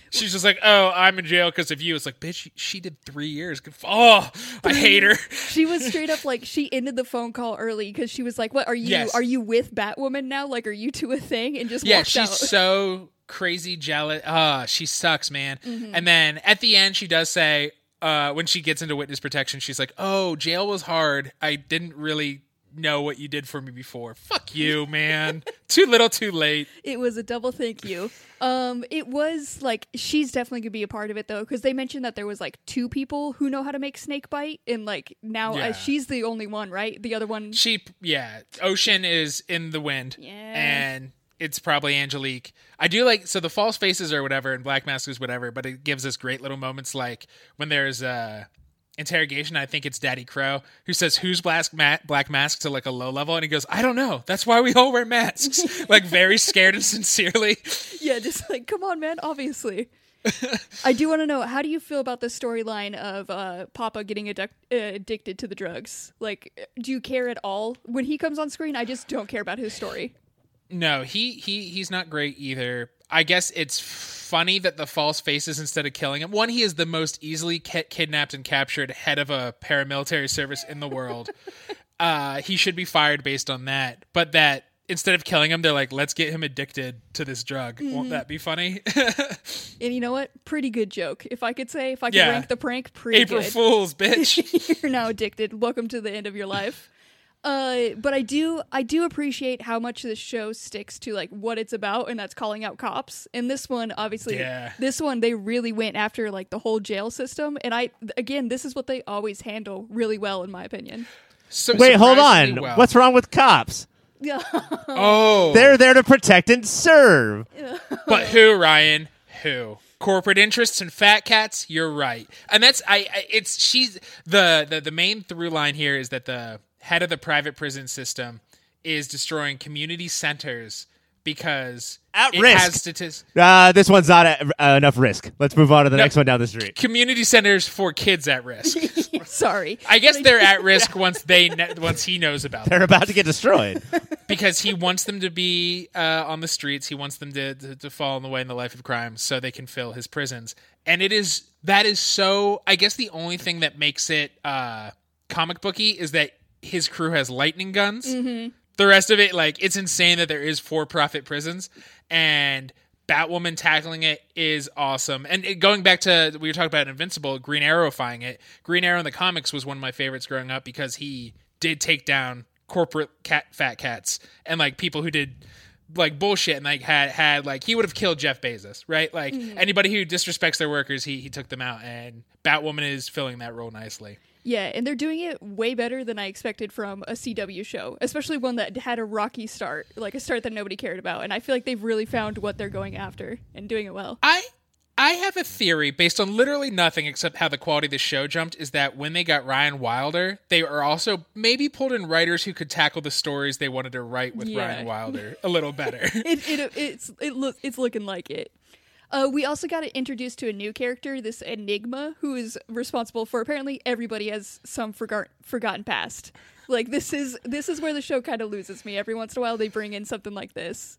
She's just like, oh, I'm in jail because of you. It's like, bitch, she did three years. Oh, I hate her. She was straight up like she ended the phone call early because she was like, "What are you? Yes. Are you with Batwoman now? Like, are you two a thing?" And just Yeah, she's out. so crazy jealous. Ah, she sucks, man. Mm-hmm. And then at the end, she does say, uh, when she gets into witness protection, she's like, "Oh, jail was hard. I didn't really know what you did for me before. Fuck you, man. too little, too late." It was a double thank you. Um, it was like she's definitely gonna be a part of it though, because they mentioned that there was like two people who know how to make snake bite, and like now Yeah. uh, she's the only one, right? The other one, She, yeah, Ocean is in the wind, Yeah. and it's probably Angelique. I do like so the false faces or whatever, and Black Mask is whatever, but it gives us great little moments like when there's uh interrogation. I think it's Daddy Crow who says, "Who's Black Ma- Black Mask?" to like a low level, and he goes, "I don't know. That's why we all wear masks." like very scared and sincerely. yeah, just like come on, man. Obviously, I do want to know how do you feel about the storyline of uh, Papa getting adduc- uh, addicted to the drugs? Like, do you care at all when he comes on screen? I just don't care about his story. No, he he he's not great either. I guess it's funny that the false faces instead of killing him. One, he is the most easily ki- kidnapped and captured head of a paramilitary service in the world. uh, he should be fired based on that. But that instead of killing him, they're like, let's get him addicted to this drug. Won't that be funny? And you know what? Pretty good joke. If I could say, if I could Yeah. rank the prank, pretty April good. Fools, bitch. You're now addicted. Welcome to the end of your life. Uh, but I do, I do appreciate how much this show sticks to like what it's about, and that's calling out cops. And this one, obviously, Yeah. this one they really went after like the whole jail system. And I, again, this is what they always handle really well, in my opinion. So- Wait, hold on. well. What's wrong with cops? Oh, They're there to protect and serve. But who, Ryan? Who? Corporate interests and fat cats. You're right, and that's I. I it's she's the, the the main through line here is that the head of the private prison system is destroying community centers because At it risk. has statistics. Uh, this one's not a, uh, enough risk. Let's move on to the No. next one down the street. Community centers for kids at risk. sorry. I guess they're at risk once they kn- once he knows about them. They're about to get destroyed. because he wants them to be uh, on the streets. He wants them to, to to fall in the way in the life of crime, so they can fill his prisons. And it is that is so. I guess the only thing that makes it uh, comic booky is that his crew has lightning guns. Mm-hmm. The rest of it, like, it's insane that there is for profit prisons and. Batwoman tackling it is awesome. And it, going back to we were talking about Invincible, Green Arrow Arrowifying it. Green Arrow in the comics was one of my favorites growing up because he did take down corporate cat fat cats and like people who did like bullshit and like had had like he would have killed Jeff Bezos, right? Like mm-hmm. anybody who disrespects their workers, he he took them out and Batwoman is filling that role nicely. Yeah, and they're doing it way better than I expected from a CW show, especially one that had a rocky start, like a start that nobody cared about. And I feel like they've really found what they're going after and doing it well. I I have a theory based on literally nothing except how the quality of the show jumped is that when they got Ryan Wilder, they are also maybe pulled in writers who could tackle the stories they wanted to write with Yeah. Ryan Wilder a little better. it, it it's it look it's looking like it. Uh, we also got introduced to a new character, this Enigma, who is responsible for apparently everybody has some forgot forgotten past. Like this is this is where the show kind of loses me. Every once in a while, they bring in something like this.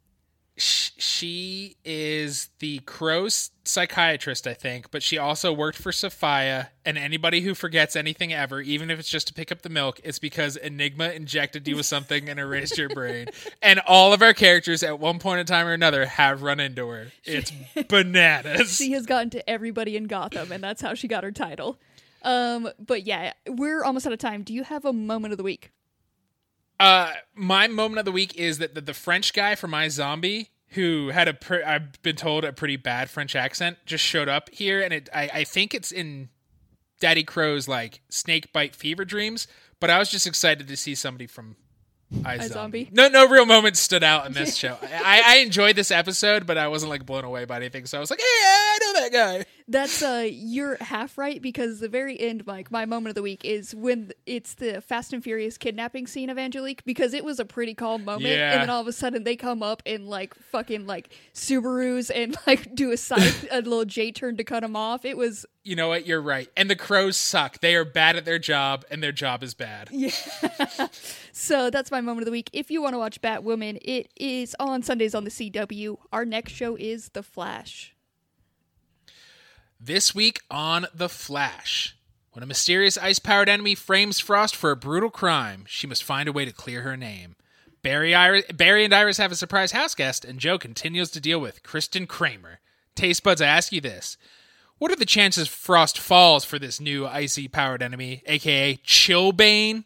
Sh- she is the crow's psychiatrist, I think, but she also worked for Sophia. And anybody who forgets anything ever, even if it's just to pick up the milk, it's because Enigma injected you with something and erased your brain. And all of our characters, at one point in time or another, have run into her. It's bananas. She has gotten to everybody in Gotham, and that's how she got her title. Um, but yeah, we're almost out of time. Do you have a moment of the week? Uh, my moment of the week is that the, the French guy from iZombie, who had a, pre- I've been told, a pretty bad French accent, just showed up here, and it, I, I think it's in Daddy Crow's like snake bite fever dreams. But I was just excited to see somebody from iZombie. Zombie? No, no real moments stood out in this show. I, I enjoyed this episode, but I wasn't like blown away by anything. So I was like, yeah, I know that guy. That's uh you're half right because the very end, Mike, my moment of the week is when it's the Fast and Furious kidnapping scene of Angelique because it was a pretty calm moment Yeah. and then all of a sudden they come up and like fucking like Subarus and like do a side a little J turn to cut him off. It was You know what? You're right. And the crows suck. They are bad at their job, and their job is bad. Yeah. so that's my moment of the week. If you want to watch Batwoman, it is on Sundays on the CW. Our next show is The Flash. This week on The Flash. When a mysterious ice powered enemy frames Frost for a brutal crime, she must find a way to clear her name. Barry, Barry and Iris have a surprise house guest, and Joe continues to deal with Kristen Kramer. Taste buds, I ask you this. What are the chances Frost falls for this new icy powered enemy, aka Chillbane?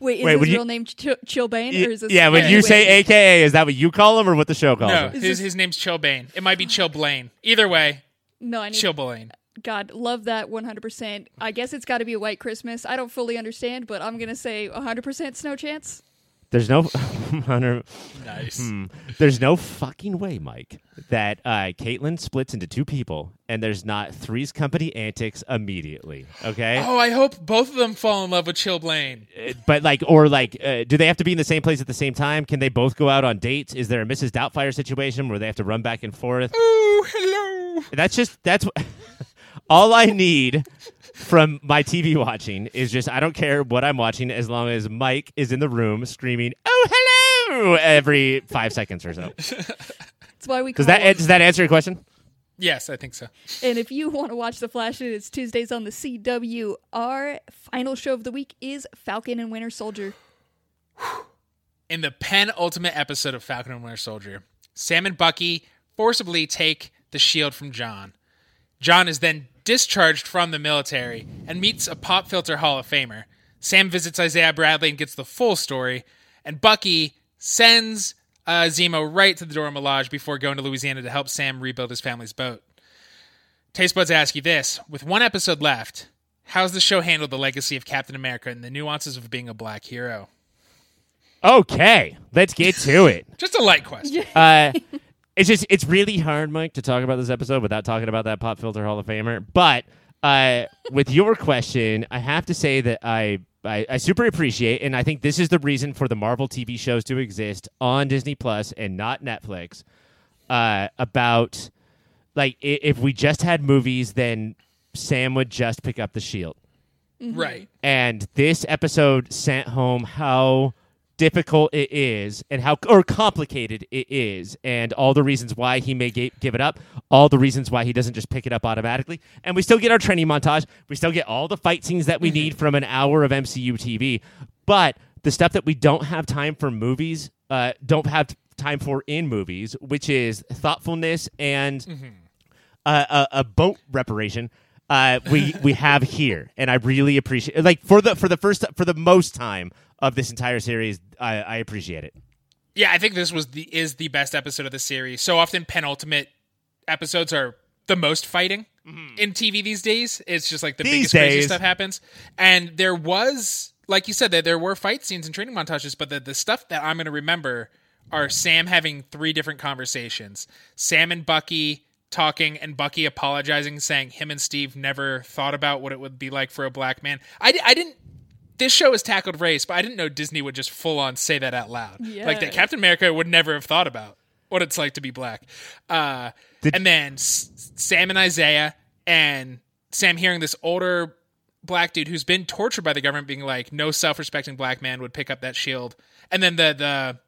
Wait, is Wait, his you- real name Ch- Chillbane or is this yeah, when you Wait. say AKA, is that what you call him or what the show calls No, him? his, his name's Chillbane. It might be Chillblaine. Either way, No, I need Chillblaine. God, love that 100%. I guess it's got to be a white Christmas. I don't fully understand, but I'm going to say 100% snow chance. There's no, Nice. hmm. there's no fucking way, Mike, that uh, Caitlin splits into two people and there's not Three's Company antics immediately. Okay, Oh, I hope both of them fall in love with Chillblaine. Uh, but like, or like, uh, do they have to be in the same place at the same time? Can they both go out on dates? Is there a Mrs. Doubtfire situation where they have to run back and forth? Oh, hello. That's just that's all I need from my TV watching is just I don't care what I'm watching as long as Mike is in the room screaming "Oh hello" every five seconds or so. That's why we Does call that does that answer your question? Yes, I think so. And if you want to watch The Flash, it's Tuesdays on the CW. Our final show of the week is Falcon and Winter Soldier. In the penultimate episode of Falcon and Winter Soldier, Sam and Bucky forcibly take the shield from John. John is then discharged from the military and meets a pop filter Hall of Famer. Sam visits Isaiah Bradley and gets the full story, and Bucky sends uh, Zemo right to the Dora Milaje before going to Louisiana to help Sam rebuild his family's boat. Taste buds ask you this: with one episode left, how's the show handled the legacy of Captain America and the nuances of being a black hero? Okay, let's get to it. Just a light question. Uh, it's just it's really hard, Mike, to talk about this episode without talking about that pop filter Hall of Famer. But uh, with your question, I have to say that I, I I super appreciate, and I think this is the reason for the Marvel TV shows to exist on Disney Plus and not Netflix. Uh, about like i- if we just had movies, then Sam would just pick up the shield Right. and this episode sent home how difficult it is and how or complicated it is and all the reasons why he may ga- give it up all the reasons why he doesn't just pick it up automatically. And we still get our training montage. We still get all the fight scenes that we need from an hour of mcu tv but the stuff that we don't have time for movies uh, don't have time for in movies which is thoughtfulness and uh, a, a boat reparation uh, we we have here, and I really appreciate like for the for the first for the most time of this entire series, I, I appreciate it. Yeah, I think this was the is the best episode of the series. So often penultimate episodes are the most fighting in TV these days. It's just like the These biggest crazy stuff happens. And there was like you said that there were fight scenes and training montages, but the, the stuff that I'm gonna remember are Sam having three different conversations. Sam and Bucky talking and Bucky apologizing, saying him and Steve never thought about what it would be like for a black man. I, I didn't this show has tackled race, but I didn't know Disney would just full on say that out loud. Like that Captain America would never have thought about what it's like to be black. Uh, Did- and then S- Sam and Isaiah, and Sam hearing this older black dude who's been tortured by the government being like, no self respecting black man would pick up that shield. And then the, the,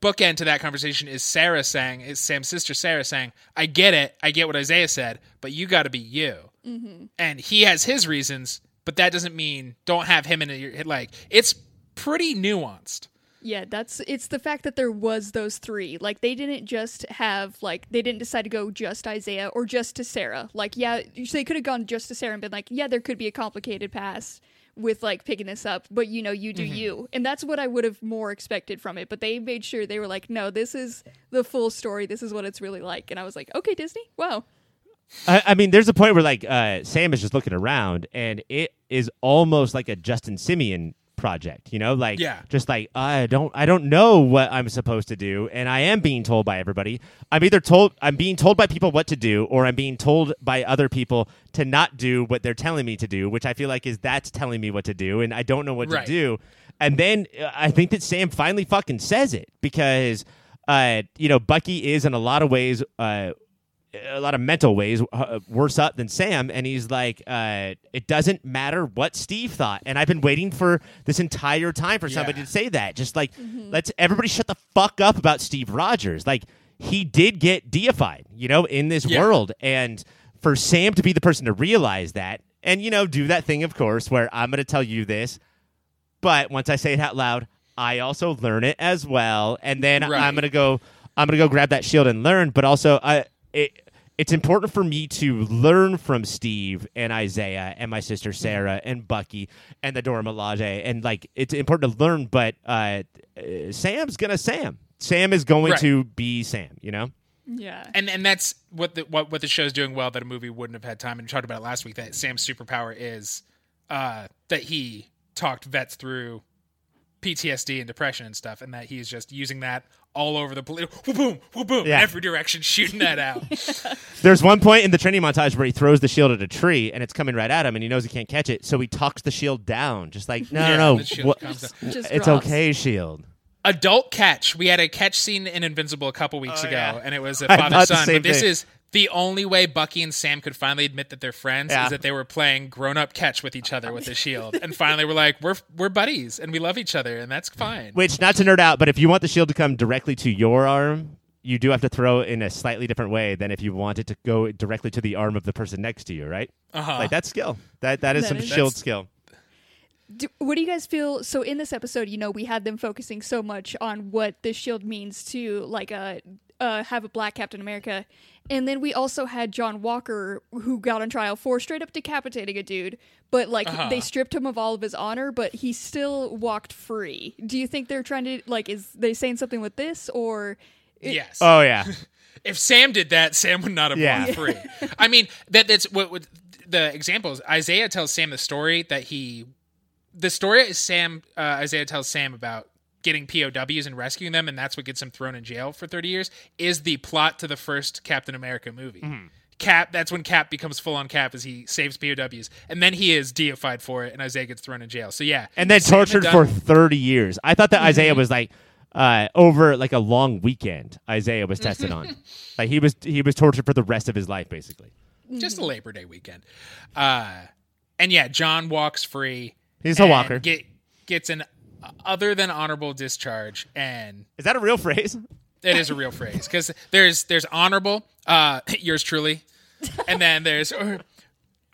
bookend to that conversation is Sarah saying, is Sam's sister Sarah saying, I get it, I get what Isaiah said, but you got to be you. Mm-hmm. And he has his reasons, but that doesn't mean don't have him in your like. It's pretty nuanced. Yeah, that's it's the fact that there was those three. Like they didn't just have like they didn't decide to go just Isaiah or just to Sarah. Like yeah, they could have gone just to Sarah and been like, yeah, there could be a complicated pass with like picking this up, but you know, you do you. And that's what I would have more expected from it, but they made sure they were like, no, this is the full story. This is what it's really like. And I was like, okay, Disney. Wow. I, I mean, there's a point where like uh, Sam is just looking around, and it is almost like a Justin Simien project. You know, like Yeah. just like I don't I don't know what I'm supposed to do, and I am being told by everybody. I'm either told I'm being told by people what to do, or I'm being told by other people to not do what they're telling me to do, which I feel like is that's telling me what to do, and I don't know what Right. to do. And then uh, I think that Sam finally fucking says it because, uh, you know, Bucky is in a lot of ways, uh, a lot of mental ways, uh, worse up than Sam. And he's like, uh, it doesn't matter what Steve thought. And I've been waiting for this entire time for somebody Yeah. to say that. Just like, let's everybody shut the fuck up about Steve Rogers. Like, he did get deified, you know, in this Yeah. world. And for Sam to be the person to realize that, and, you know, do that thing, of course, where I'm going to tell you this. But once I say it out loud, I also learn it as well, and then Right. I'm gonna go. I'm gonna go grab that shield and learn. But also, I it, it's important for me to learn from Steve and Isaiah and my sister Sarah and Bucky and the Dora Milaje, and like it's important to learn. But uh, uh, Sam's gonna Sam. Sam is going Right. to be Sam. You know. Yeah. and and that's what the what, what the show's doing well that a movie wouldn't have had time and we talked about it last week that Sam's superpower is uh that he talked vets through PTSD and depression and stuff and that he's just using that all over the place boom boom boom boom Yeah. every direction shooting that out There's one point in the training montage where he throws the shield at a tree and it's coming right at him, and he knows he can't catch it, so he tucks the shield down, just like no, Yeah, no, no, what- Just- just it's drops. okay, shield. adult catch we had a catch scene in Invincible a couple weeks Oh, ago yeah. and it was a I father the son but this thing. is the only way Bucky and Sam could finally admit that they're friends Yeah. is that they were playing grown up catch with each other with the shield and finally we're like we're we're buddies and we love each other and that's fine Which, not to nerd out, but if you want the shield to come directly to your arm, you do have to throw it in a slightly different way than if you want it to go directly to the arm of the person next to you, right? uh-huh Like that's skill. That that is That some is- shield skill. Do, what do you guys feel? So in this episode, you know, we had them focusing so much on what this shield means to like uh, uh have a black Captain America, and then we also had John Walker who got on trial for straight up decapitating a dude, but like Uh-huh. they stripped him of all of his honor, but he still walked free. Do you think they're trying to like is they saying something with this or? yes Oh yeah, if Sam did that, Sam would not have Yeah. walked free. I mean, that that's what, what the examples. Isaiah tells Sam the story that he, the story is Sam. Uh, Isaiah tells Sam about getting POWs and rescuing them, and that's what gets him thrown in jail for thirty years. Is the plot to the first Captain America movie. Cap. That's when Cap becomes full on Cap as he saves POWs, and then he is deified for it, and Isaiah gets thrown in jail. So yeah, and then tortured for thirty years. I thought that Isaiah was like uh, over like a long weekend. Isaiah was tested on, like he was he was tortured for the rest of his life, basically. just a Labor Day weekend. Uh, and yeah, John walks free. He's a walker. Get, gets an other than honorable discharge, and Is that a real phrase? it is a real phrase because there's there's honorable, uh, yours truly, and then there's.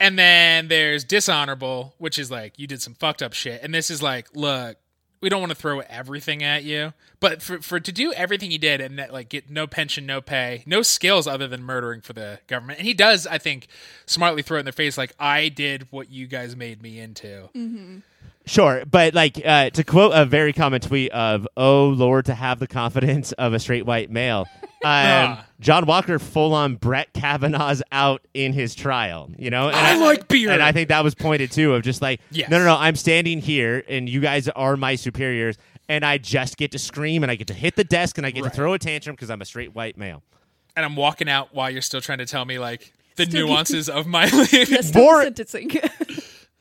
And then there's dishonorable, which is like you did some fucked up shit. And this is like, look, we don't want to throw everything at you, but for for to do everything he did and that, like get no pension, no pay, no skills other than murdering for the government. And he does, I think, smartly throw it in their face like I did what you guys made me into. Sure, but like uh, to quote a very common tweet of "Oh Lord, to have the confidence of a straight white male." Um. John Walker full on Brett Kavanaugh's out in his trial, you know. And I like beer. and I think that was pointed too of just like, Yes. no, no, no, I'm standing here, and you guys are my superiors, and I just get to scream, and I get to hit the desk, and I get Right. to throw a tantrum because I'm a straight white male. And I'm walking out while you're still trying to tell me like the Still- nuances of my life. Yeah, still More- sentencing.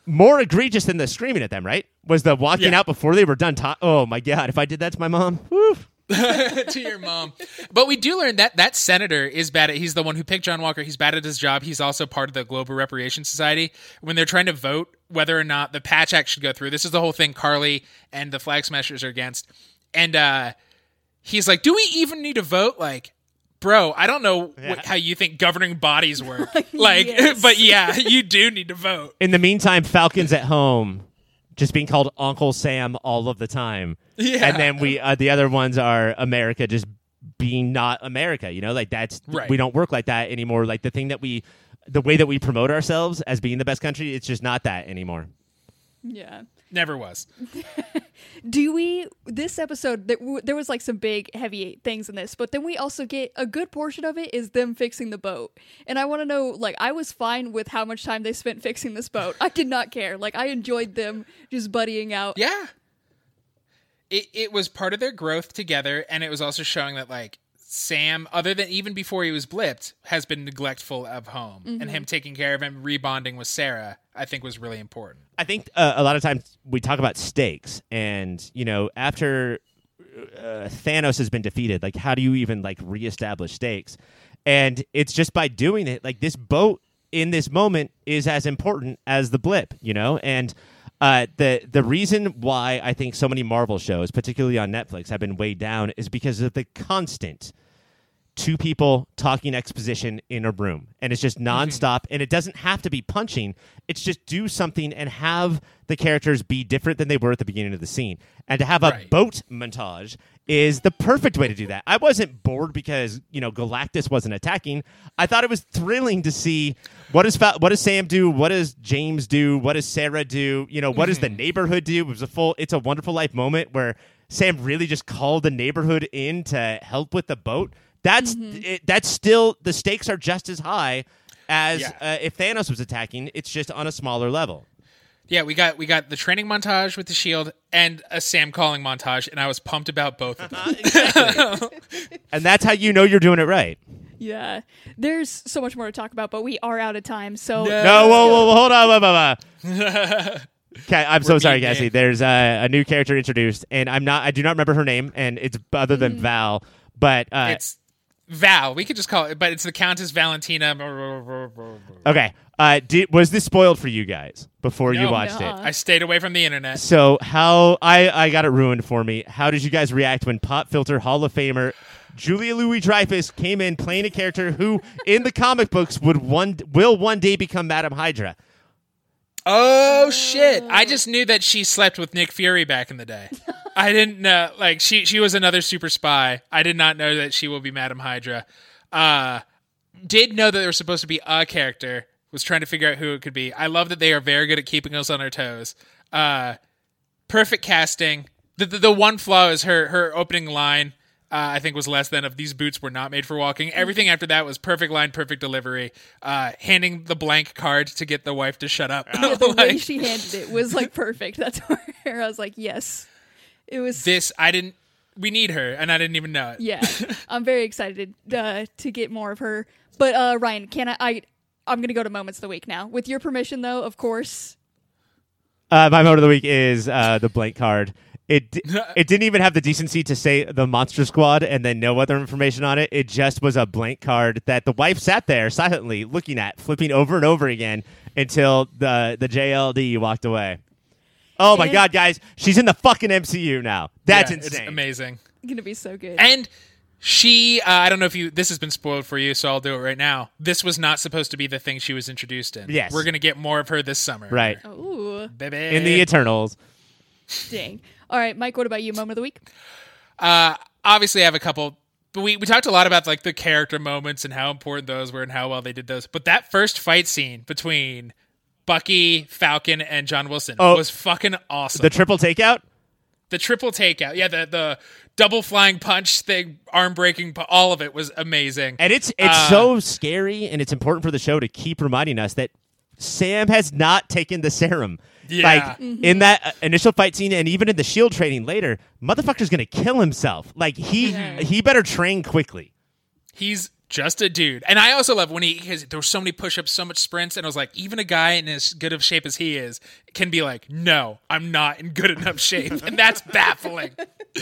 More egregious than the screaming at them, right? Was the walking Yeah. out before they were done. Ta- oh my god! If I did that to my mom, to your mom. But we do learn that that senator is bad at. He's the one who picked John Walker. He's bad at his job. He's also part of the Global Reparation Society. When they're trying to vote whether or not the Patch Act should go through, this is the whole thing. Karli and the Flag Smashers are against, and uh, he's like, "Do we even need to vote?" Like. Bro, I don't know Yeah. what, how you think governing bodies work. Like, Yes. but yeah, you do need to vote. In the meantime, Falcons at home, just being called Uncle Sam all of the time. Yeah. And then we, uh, the other ones are America just being not America. You know, like that's Right. we don't work like that anymore. Like the thing that we, the way that we promote ourselves as being the best country, it's just not that anymore. Yeah. Never was. Do we this episode there, w- there was like some big heavy things in this, but then we also get a good portion of it is them fixing the boat. And I want to know like I was fine with how much time they spent fixing this boat. I did not care. Like I enjoyed them just buddying out. Yeah. It it was part of their growth together, and it was also showing that like Sam, other than even before he was blipped, has been neglectful of home, and mm-hmm. him taking care of him, rebonding with Sarah, I think was really important. I think uh, a lot of times we talk about stakes, and you know, after uh, Thanos has been defeated, like how do you even like reestablish stakes? And it's just by doing it. Like this boat in this moment is as important as the blip, you know. And uh, the the reason why I think so many Marvel shows, particularly on Netflix, have been weighed down is because of the constant two people talking exposition in a room and it's just nonstop and it doesn't have to be punching. It's just do something and have the characters be different than they were at the beginning of the scene. And to have a Right. boat montage is the perfect way to do that. I wasn't bored because you know galactus wasn't attacking. I thought it was thrilling to see what does Fa- what does sam do? What does james do? What does sarah do? You know what does the mm-hmm. neighborhood do? It was a full it's a wonderful life moment where sam really just called the neighborhood in to help with the boat that's it, that's still the stakes are just as high as Yeah. uh, if Thanos was attacking. It's just on a smaller level. Yeah, we got we got the training montage with the shield and a Sam calling montage, and I was pumped about both of them. And that's how you know you're doing it right. Yeah. There's so much more to talk about, but we are out of time. So No. No, whoa, whoa, whoa, hold on, whoa, whoa, whoa. Okay, I'm so We're sorry, Cassie. named. There's uh, a new character introduced, and I'm not. I do not remember her name, and it's other than Val. But uh, it's Val. We could just call it, but it's the Countess Valentina. okay, uh, did, was this spoiled for you guys before you watched Nuh-uh. it? I stayed away from the internet. So how I I got it ruined for me. How did you guys react when Pop Filter Hall of Famer Julia Louis Dreyfus came in playing a character who in the comic books would one will one day become Madam Hydra? Oh shit! I just knew that she slept with Nick Fury back in the day. I didn't know. Like she she was another super spy. I did not know that she will be Madam Hydra. Uh, did know that there was supposed to be a character. Was trying to figure out who it could be. I love that they are very good at keeping us on our toes. Uh, perfect casting. The, the the one flaw is her her opening line. Uh, I think was less than of these boots were not made for walking. Everything after that was perfect line, perfect delivery. Uh, handing the blank card to get the wife to shut up. Yeah, the way she handed it was like perfect. That's where I was like, yes. It was this I didn't. We need her, and I didn't even know it. yeah. I'm very excited uh, to get more of her. But uh, Ryan, can I, I I'm gonna go to moments of the week now. With your permission though, of course. Uh, my moment of the week is uh, the blank card. It it didn't even have the decency to say the Monster Squad and then no other information on it. It just was a blank card that the wife sat there silently looking at, flipping over and over again until the the JLD walked away. Oh my And- god, guys, she's in the fucking MCU now. That's Yeah, insane. It's amazing. Gonna be so good. And she, uh, I don't know if you, this has been spoiled for you, so I'll do it right now. This was not supposed to be the thing she was introduced in. Yes. We're going to get more of her this summer. Right. Ooh, Baby. In the Eternals. dang. All right, Mike. What about you? Moment of the week. uh, obviously, I have a couple. But we, we talked a lot about like the character moments and how important those were and how well they did those. But that first fight scene between Bucky, Falcon, and John Wilson Oh. was fucking awesome. The triple takeout? the triple takeout, yeah, the the double flying punch thing, arm breaking, all of it was amazing. And it's it's Uh, so scary, and it's important for the show to keep reminding us that Sam has not taken the serum. Yeah. Like in that uh, initial fight scene, and even in the shield training later, motherfucker's gonna kill himself. Like he Yeah. he better train quickly. He's just a dude. And I also love when he because there were so many push-ups, so much sprints, and I was like, even a guy in as good of shape as he is can be like, no, I'm not in good enough shape, and that's baffling.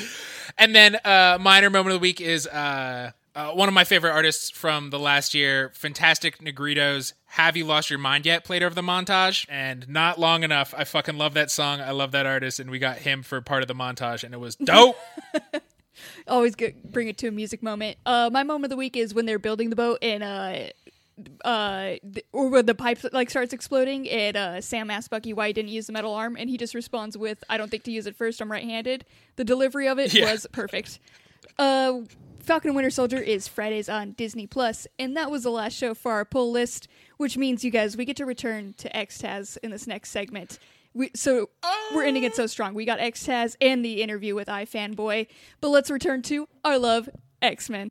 and then uh, minor moment of the week is uh, uh, one of my favorite artists from the last year, Fantastic Negritos. Have you lost your mind yet? Played over the montage, and not long enough. I fucking love that song. I love that artist, and we got him for part of the montage, and it was dope. Always good, bring it to a music moment. Uh, my moment of the week is when they're building the boat and uh, uh, th- or when the pipe like starts exploding. And uh, Sam asks Bucky why he didn't use the metal arm, and he just responds with, "I don't think to use it first. I'm right-handed." The delivery of it Yeah. was perfect. Uh, Falcon and Winter Soldier is Fridays on Disney Plus, and that was the last show for our pull list, which means you guys we get to return to Xtaz in this next segment. We, so we're ending it so strong. We got X Taz and the interview with iFanboy. But let's return to our love X Men.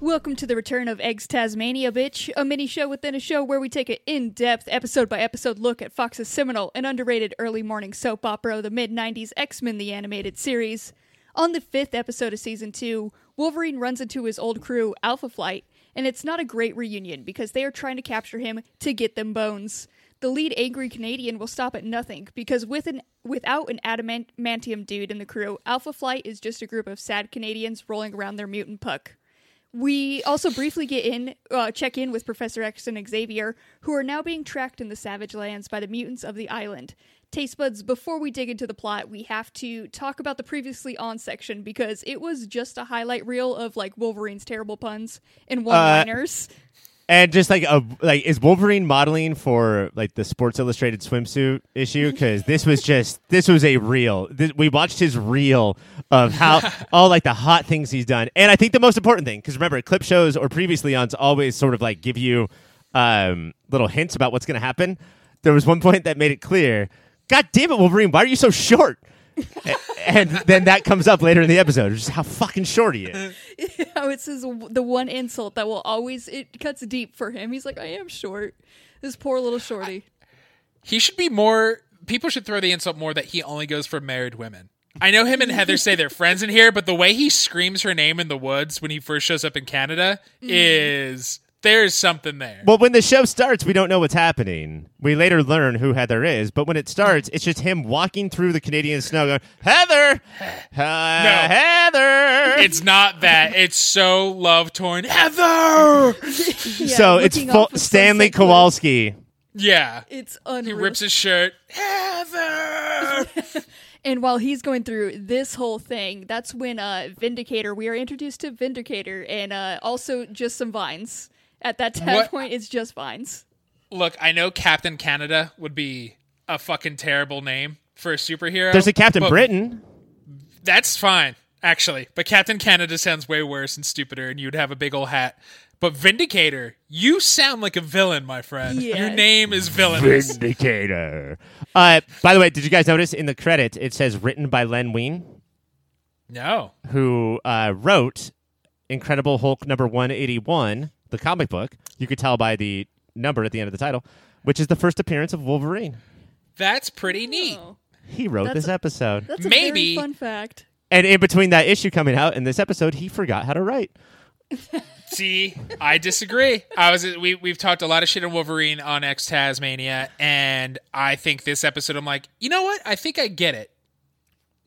Welcome to the return of X-TASmania, bitch, a mini show within a show where we take an in depth, episode by episode look at Fox's seminal and underrated early morning soap opera, the mid 90s X Men the Animated Series. On the fifth episode of season two, Wolverine runs into his old crew, Alpha Flight, and it's not a great reunion because they are trying to capture him to get them bones. The lead angry Canadian will stop at nothing because with an without an adamantium dude in the crew, Alpha Flight is just a group of sad Canadians rolling around their mutant puck. We also briefly get in, uh, check in with Professor X and Xavier, who are now being tracked in the Savage Lands by the mutants of the island. Taste buds, before we dig into the plot, we have to talk about the previously on section because it was just a highlight reel of like Wolverine's terrible puns and one liners. And just like a like is Wolverine modeling for like the Sports Illustrated swimsuit issue because this was just this was a reel. This, we watched his reel of how all like the hot things he's done, and I think the most important thing because remember clip shows or previously ons always sort of like give you um, little hints about what's going to happen. There was one point that made it clear. God damn it, Wolverine! Why are you so short? and then that comes up later in the episode, just how fucking short he is. How it's his, the one insult that will always it cuts deep for him. He's like, I am short. This poor little shorty. He should be more. People should throw the insult more that he only goes for married women. I know him and Heather say they're friends in here, but the way he screams her name in the woods when he first shows up in Canada mm-hmm. is there's something there. Well, when the show starts, we don't know what's happening. We later learn who Heather is, but when it starts, it's just him walking through the Canadian snow going, Heather! Uh, Heather! It's not that. It's so love torn. Heather. Yeah, so it's looking full, Stanley Sunset Kowalski. Yeah. It's He rips his shirt. Heather. And while he's going through this whole thing, that's when uh, Vindicator, we are introduced to Vindicator and uh, also just some vines. At that time What- point, it's just vines. Look, I know Captain Canada would be a fucking terrible name for a superhero. There's a Captain Britain. That's fine, actually. But Captain Canada sounds way worse and stupider, and you'd have a big old hat. But Vindicator, you sound like a villain, my friend. Yeah. Your name is villainous. Vindicator. Uh, by the way, did you guys notice in the credit it says written by Len Wein, No. who uh, wrote Incredible Hulk number 181, the comic book. You could tell by the number at the end of the title, which is the first appearance of Wolverine. That's pretty neat. Oh, He wrote That's this a- episode. that's a Maybe- very fun fact. And in between that issue coming out and this episode, he forgot how to write. See, I disagree. I was we we've talked a lot of shit on Wolverine on X-TASmania, and I think this episode, I'm like, you know what? I think I get it.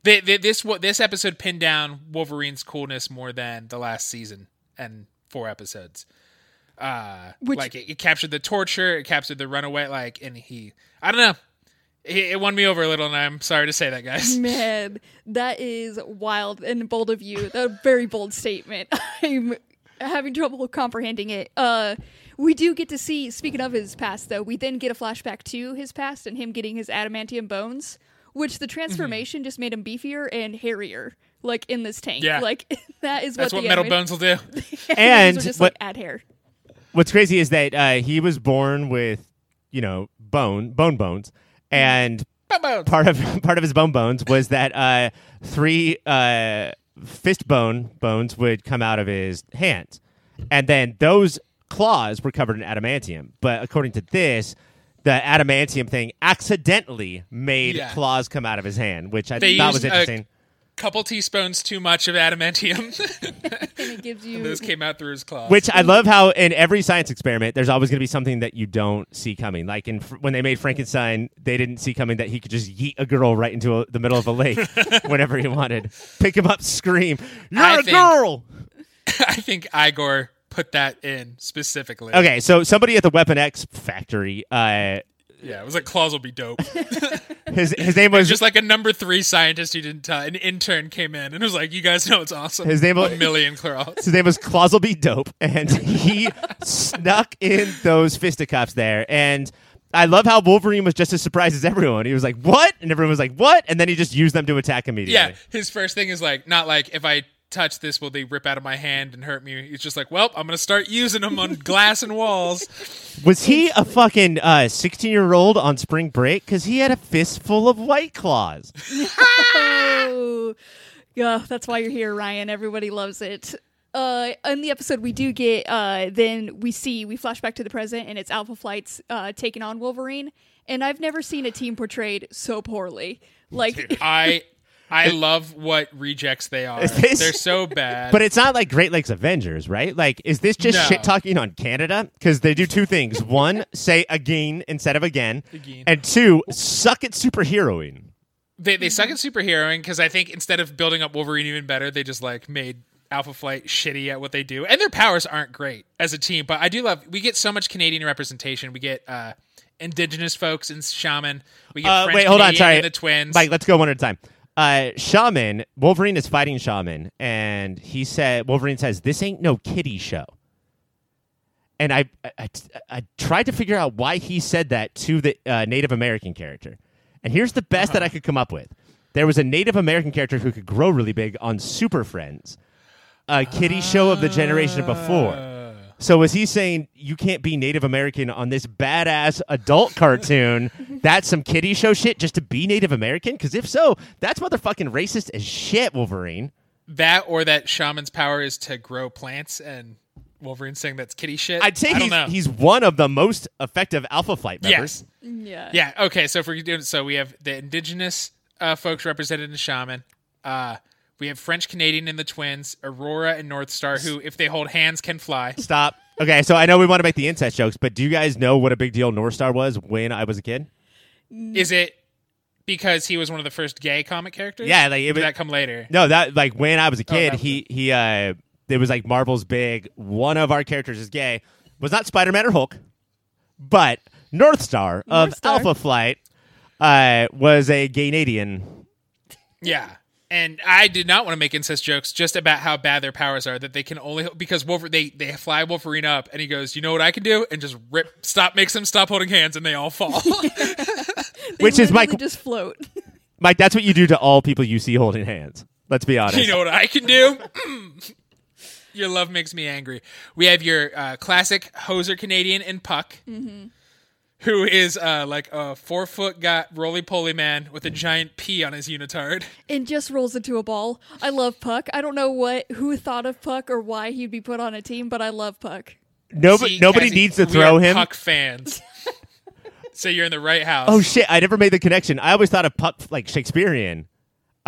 The, the, this what this episode pinned down Wolverine's coolness more than the last season and four episodes. Uh, Which- like it, it captured the torture, it captured the runaway, like, and he, I don't know, it, it won me over a little, and I'm sorry to say that, guys. Man, that is wild and bold of you. A very bold statement. I'm having trouble comprehending it. Uh, we do get to see. Speaking of his past, though, we then get a flashback to his past and him getting his adamantium bones, which the transformation just made him beefier and hairier, like in this tank. Yeah. like that is That's what what Metal Bones will do. And just what- like add hair. What's crazy is that uh, he was born with, you know, bone, bone bones, and Bones. part of part of his bone bones was that uh, three uh, fist bone bones would come out of his hands, and then those claws were covered in adamantium. But according to this, the adamantium thing accidentally made Yeah. claws come out of his hand, which I They thought was used, uh, interesting. Couple teaspoons too much of adamantium. And it gives you Those came out through his claws. Which I love how in every science experiment, there's always going to be something that you don't see coming. Like in when they made Frankenstein, they didn't see coming that he could just yeet a girl right into a, the middle of a lake whenever he wanted, pick him up, scream, "You're I a think- girl!" I think Igor put that in specifically. Okay, so somebody at the Weapon X factory, uh, Yeah, it was like claws will be dope. his his name was Just like a number three scientist who didn't tell, an intern came in and was like, "You guys know it's awesome." His name was- a million claws. his name was Clauselby Dope, and he snuck in those fisticuffs there. And I love how Wolverine was just as surprised as everyone. He was like, "What?" and everyone was like, "What?" and then he just used them to attack immediately. Yeah, his first thing is like not like if I touch this, will they rip out of my hand and hurt me? He's just like, well, I'm gonna start using them on glass and walls. Was he a fucking uh, 16 year old on spring break? Because he had a fistful of White Claws. oh, yeah, that's why you're here, Ryan. Everybody loves it. Uh, in the episode, we do get uh, then we see we flash back to the present, and it's Alpha Flight's uh, taking on Wolverine. And I've never seen a team portrayed so poorly. Like, I I love what rejects they are. They're so bad. But it's not like Great Lakes Avengers, right? Like, is this just No. shit talking on Canada? Because they do two things: one, say again instead of again, Again. and two, suck at superheroing. they they suck at superheroing because I think instead of building up Wolverine even better, they just like made Alpha Flight shitty at what they do, and their powers aren't great as a team. But I do love we get so much Canadian representation. We get uh indigenous folks and Shaman. We get Uh, French wait, hold on, sorry. the twins. Mike, let's go one at a time. Uh, Shaman, Wolverine is fighting Shaman, and he said, Wolverine says, "This ain't no kiddie show." And I, I, I, tried to figure out why he said that to the uh, Native American character, and here's the best that I could come up with. There was a Native American character who could grow really big on Super Friends, a kiddie show of the generation before. So was he saying you can't be Native American on this badass adult cartoon? that's some kiddie show shit just to be Native American? Because if so, that's motherfucking racist as shit, Wolverine. that or that Shaman's power is to grow plants, and Wolverine saying that's kitty shit. I'd say I don't he's, know. he's one of the most effective Alpha Flight members. yes. yeah, Yeah. Okay. So if we're doing so, we have the indigenous uh, folks represented in Shaman. Uh, we have French Canadian in the twins, Aurora and Northstar, who, if they hold hands, can fly. Stop. Okay, so I know we want to make the incest jokes, but do you guys know what a big deal Northstar was when I was a kid? Is it because he was one of the first gay comic characters? Yeah, like, it Or did that come later? No, that like when I was a kid, that was he he uh it was like Marvel's big one of our characters is gay. Was not Spider Man or Hulk, but Northstar of Star. Alpha Flight uh was a gay Canadian. Yeah. And I did not want to make incest jokes just about how bad their powers are. That they can only because Wolver- they they fly Wolverine up, and he goes, "You know what I can do?" And just rip, stop, makes them stop holding hands, and they all fall. They Which is literally Mike- just float. Mike, that's what you do to all people you see holding hands. Let's be honest. you know what I can do? Your love makes me angry. We have your uh, classic hoser Canadian in Puck, who is uh, like a four foot got roly poly man with a giant P on his unitard. and just rolls into a ball. I love Puck. I don't know what who thought of Puck or why he'd be put on a team, but I love Puck. nobody See, nobody Cassie, needs to throw him. Puck fans. so you're in the right house. Oh shit! I never made the connection. I always thought of puck like Shakespearean.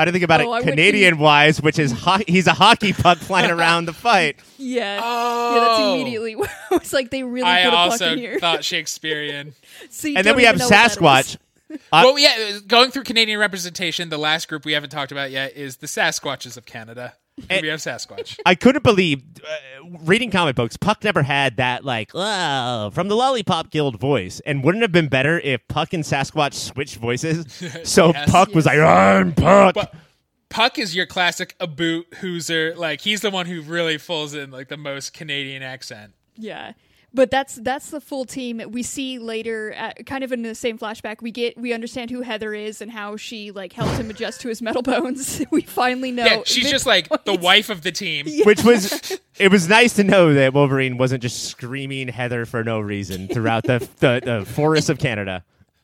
I didn't think about Oh, it would- Canadian wise, which is ho- he's a hockey puck flying around the fight. Yeah. Yeah, Oh. that's immediately it's like they really I put a Puck also in here. thought Shakespearean. So you And then we have even know what that Sasquatch. Uh, well, yeah, going through Canadian representation, the last group we haven't talked about yet is the Sasquatches of Canada. And- we have Sasquatch. I couldn't believe uh, reading comic books. Puck never had that like "Oh," from the Lollipop Guild voice, and wouldn't it have been better if Puck and Sasquatch switched voices? So Yes. Puck was like, "I'm Puck." But Puck is your classic a boot hooser. Like he's the one who really pulls in like the most Canadian accent. Yeah. But that's that's the full team. We see later, uh, kind of in the same flashback, we get we understand who Heather is and how she like helped him adjust to his metal bones. we finally know. yeah, she's just like the wife of the team. Which was, it was nice to know that Wolverine wasn't just screaming Heather for no reason throughout the the, the forests of Canada.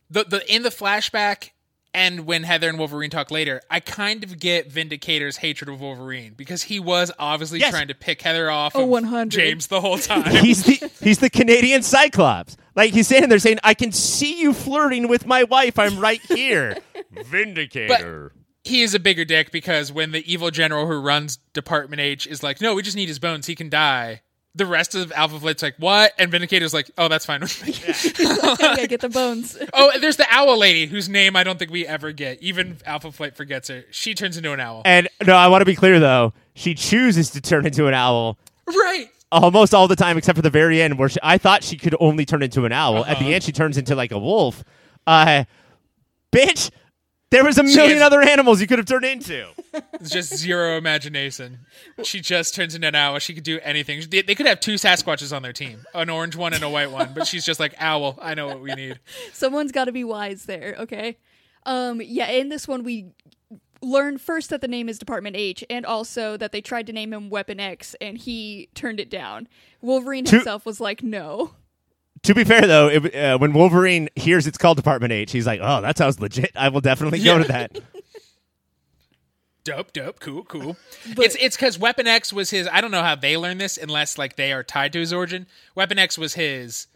The the in the flashback and when Heather and Wolverine talk later, I kind of get Vindicator's hatred of Wolverine because he was obviously Yes. trying to pick Heather off Oh, of 100. James the whole time. He's the he's the Canadian Cyclops. Like he's standing there saying, "I can see you flirting with my wife. I'm right here." Vindicator. But he is a bigger dick because when the evil general who runs Department H is like, "No, we just need his bones. He can die." The rest of Alpha Flight's like, "What?" And Vindicator's like, "Oh, that's fine with me." yeah, get the bones. oh, and there's the owl lady whose name I don't think we ever get. Even Alpha Flight forgets her. She turns into an owl. and no, I want to be clear though. She chooses to turn into an owl right. almost all the time, except for the very end, where she, I thought she could only turn into an owl. At Uh-huh. the end, she turns into like a wolf. Uh, bitch, there was a million other animals you could have turned into. It's just zero imagination. She just turns into an owl. She could do anything. They, they could have two Sasquatches on their team, an orange one and a white one. But she's just like, "Owl, I know what we need." Someone's got to be wise there, okay? Um, yeah, in this one we learn first that the name is Department H, and also that they tried to name him Weapon X, and he turned it down. Wolverine To- himself was like, "No." To be fair, though, it, uh, when Wolverine hears it's called Department H, he's like, "Oh, that sounds legit. I will definitely go to that." Dope, dope, cool, cool. it's it's because Weapon X was his. I don't know how they learned this unless like they are tied to his origin. Weapon X was his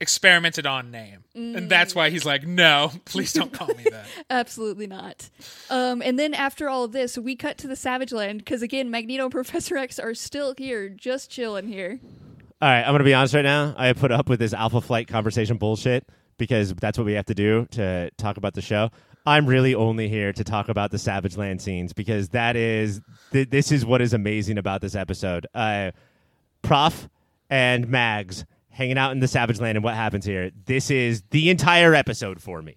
experimented on name, and that's why he's like, no, please don't call me that. Absolutely not. Um, and then after all of this, we cut to the Savage Land because again, Magneto and Professor X are still here, just chilling here. All right, I'm gonna be honest right now. I put up with this Alpha Flight conversation bullshit because that's what we have to do to talk about the show. I'm really only here to talk about the Savage Land scenes because that is th- this is what is amazing about this episode. Uh, Prof and Mags hanging out in the Savage Land and what happens here. This is the entire episode for me.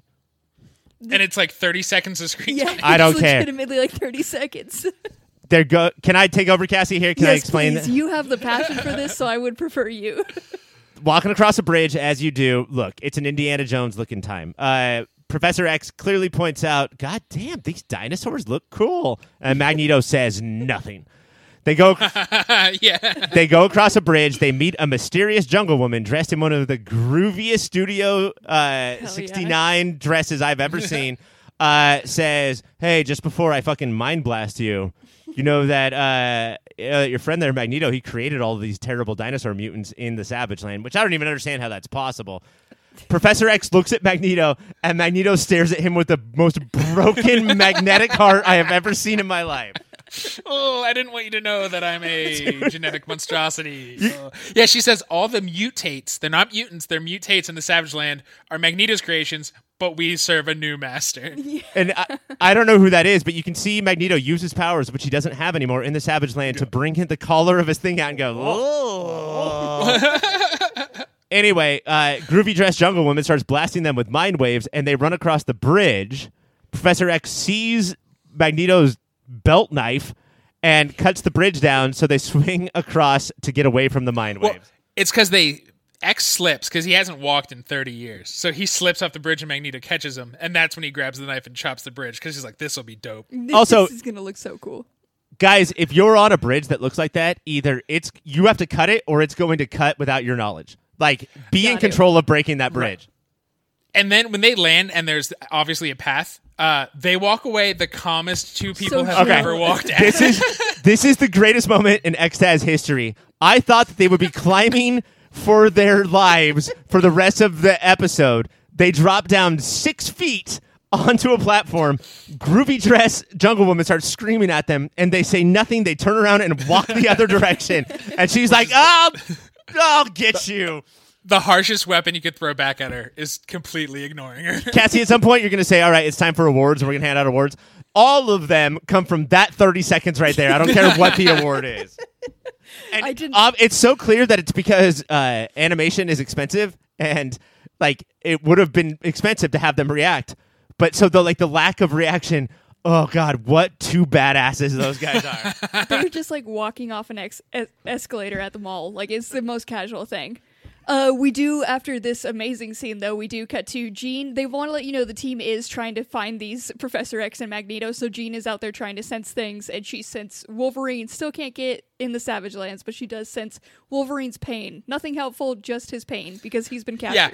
And it's like thirty seconds of screen Yeah, time. I don't care. it's care. Legitimately, like thirty seconds. There go. Can I take over, Cassie? Here, can I yes, explain? please. You have the passion for this, so I would prefer you. walking across a bridge as you do. Look, it's an Indiana Jones looking time. Uh, Professor X clearly points out, God damn, these dinosaurs look cool. And Magneto says nothing. They go yeah, they go across a bridge. They meet a mysterious jungle woman dressed in one of the grooviest Studio uh, 69 dresses I've ever seen. Uh, says, Hey, just before I fucking mind blast you, you know that uh, uh, your friend there, Magneto, he created all these terrible dinosaur mutants in the Savage Land, which I don't even understand how that's possible. Professor X looks at Magneto, and Magneto stares at him with the most broken magnetic heart I have ever seen in my life. Oh, I didn't want you to know that I'm a genetic monstrosity. Oh. Yeah, she says all the mutates, they're not mutants, they're mutates in the Savage Land, are Magneto's creations, but we serve a new master. And I, I don't know who that is, but you can see Magneto use his powers, which he doesn't have anymore, in the Savage Land to bring him the collar of his thing out and go. "Oh." anyway, uh, groovy dressed jungle woman starts blasting them with mind waves, and they run across the bridge. Professor X sees Magneto's belt knife and cuts the bridge down, so they swing across to get away from the mind Well, waves. it's because they X slips because he hasn't walked in 30 years. So he slips off the bridge and Magneto catches him, and that's when he grabs the knife and chops the bridge because he's like, "This will be dope." Also- this is gonna look so cool. guys, if you're on a bridge that looks like that, either it's you have to cut it or it's going to cut without your knowledge. Like be in it. control of breaking that bridge. And then when they land and there's obviously a path, uh, they walk away the calmest two people have Okay. ever walked at. This is this is the greatest moment in Xtaz history. I thought that they would be climbing for their lives for the rest of the episode. They drop down six feet onto a platform. Groovy dress jungle woman starts screaming at them, and they say nothing. They turn around and walk the other direction. And she's like, "I'll, I'll get you." the harshest weapon you could throw back at her is completely ignoring her. Cassie, at some point, you're going to say, "All right, it's time for awards, and we're going to hand out awards." All of them come from that 30 seconds right there. I don't care what the award is. And I didn't- um, it's so clear that it's because uh, animation is expensive, and like it would have been expensive to have them react. But so the like the lack of reaction. Oh God, what two badasses those guys are! they were just like walking off an ex- es- escalator at the mall. Like it's the most casual thing. Uh, we do after this amazing scene though. We do cut to Jean. They want to let you know the team is trying to find these Professor X and Magneto. So Jean is out there trying to sense things, and she sense Wolverine. Still can't get in the Savage Lands, but she does sense Wolverine's pain. Nothing helpful, just his pain because he's been yeah.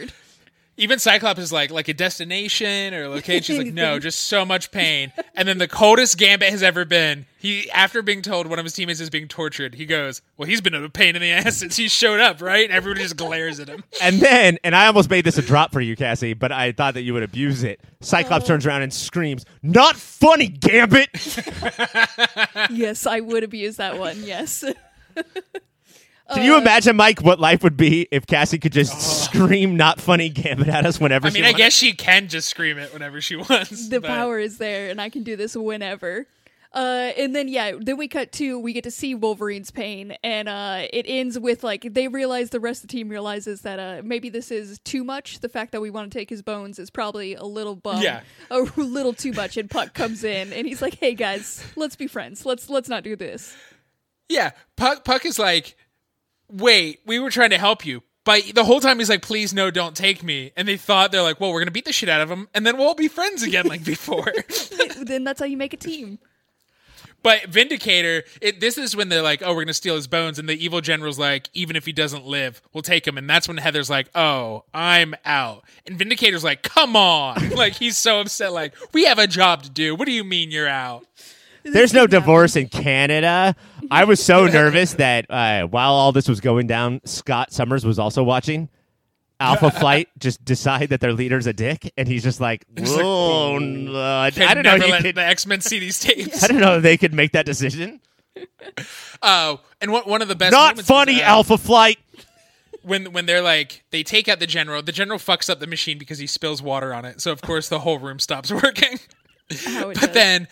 Captured. Even Cyclops is like, like a destination or a location. She's like, no, just so much pain. And then the coldest Gambit has ever been. He, after being told one of his teammates is being tortured, he goes, well, he's been a pain in the ass since he showed up, right? And everybody just glares at him. And then, and I almost made this a drop for you, Cassie, but I thought that you would abuse it. Cyclops oh. turns around and screams, "Not funny, Gambit!" yes, I would abuse that one. Yes. Can you imagine, Mike, what life would be if Cassie could just oh. Scream "Not funny, Gambit" at us whenever I she mean, I guess she can just scream it whenever she wants. the but- power is there and I can do this whenever. Uh, and then yeah, then we cut to we get to see Wolverine's pain, and uh, it ends with like they realize the rest of the team realizes that uh, maybe this is too much. The fact that we want to take his bones is probably a little bum, Yeah. a little too much. And Puck comes in and he's like, "Hey guys, let's be friends. Let's let's not do this." Yeah, Puck Puck is like, wait, we were trying to help you. But the whole time he's like, please no, don't take me. And they thought they're like, well, we're gonna beat the shit out of him, and then we'll all be friends again like before. then that's how you make a team. But Vindicator, it, this is when they're like, "Oh, we're gonna steal his bones," and the evil general's like, "Even if he doesn't live, we'll take him." And that's when Heather's like, "Oh, I'm out," and Vindicator's like, "Come on!" like he's so upset. Like, we have a job to do. What do you mean you're out? There's no divorce in Canada. I was so nervous that uh, while all this was going down, Scott Summers was also watching. Alpha Flight just decide that their leader's a dick, and he's just like, like, "Oh, no, I Could don't know. never He let could, the X Men see these tapes. I don't know if they could make that decision. Oh, and what one of the best Not moments is, funny, uh, Alpha Flight. when when they're like they take out the general. The general fucks up the machine because he spills water on it. So of course the whole room stops working. How it But does. then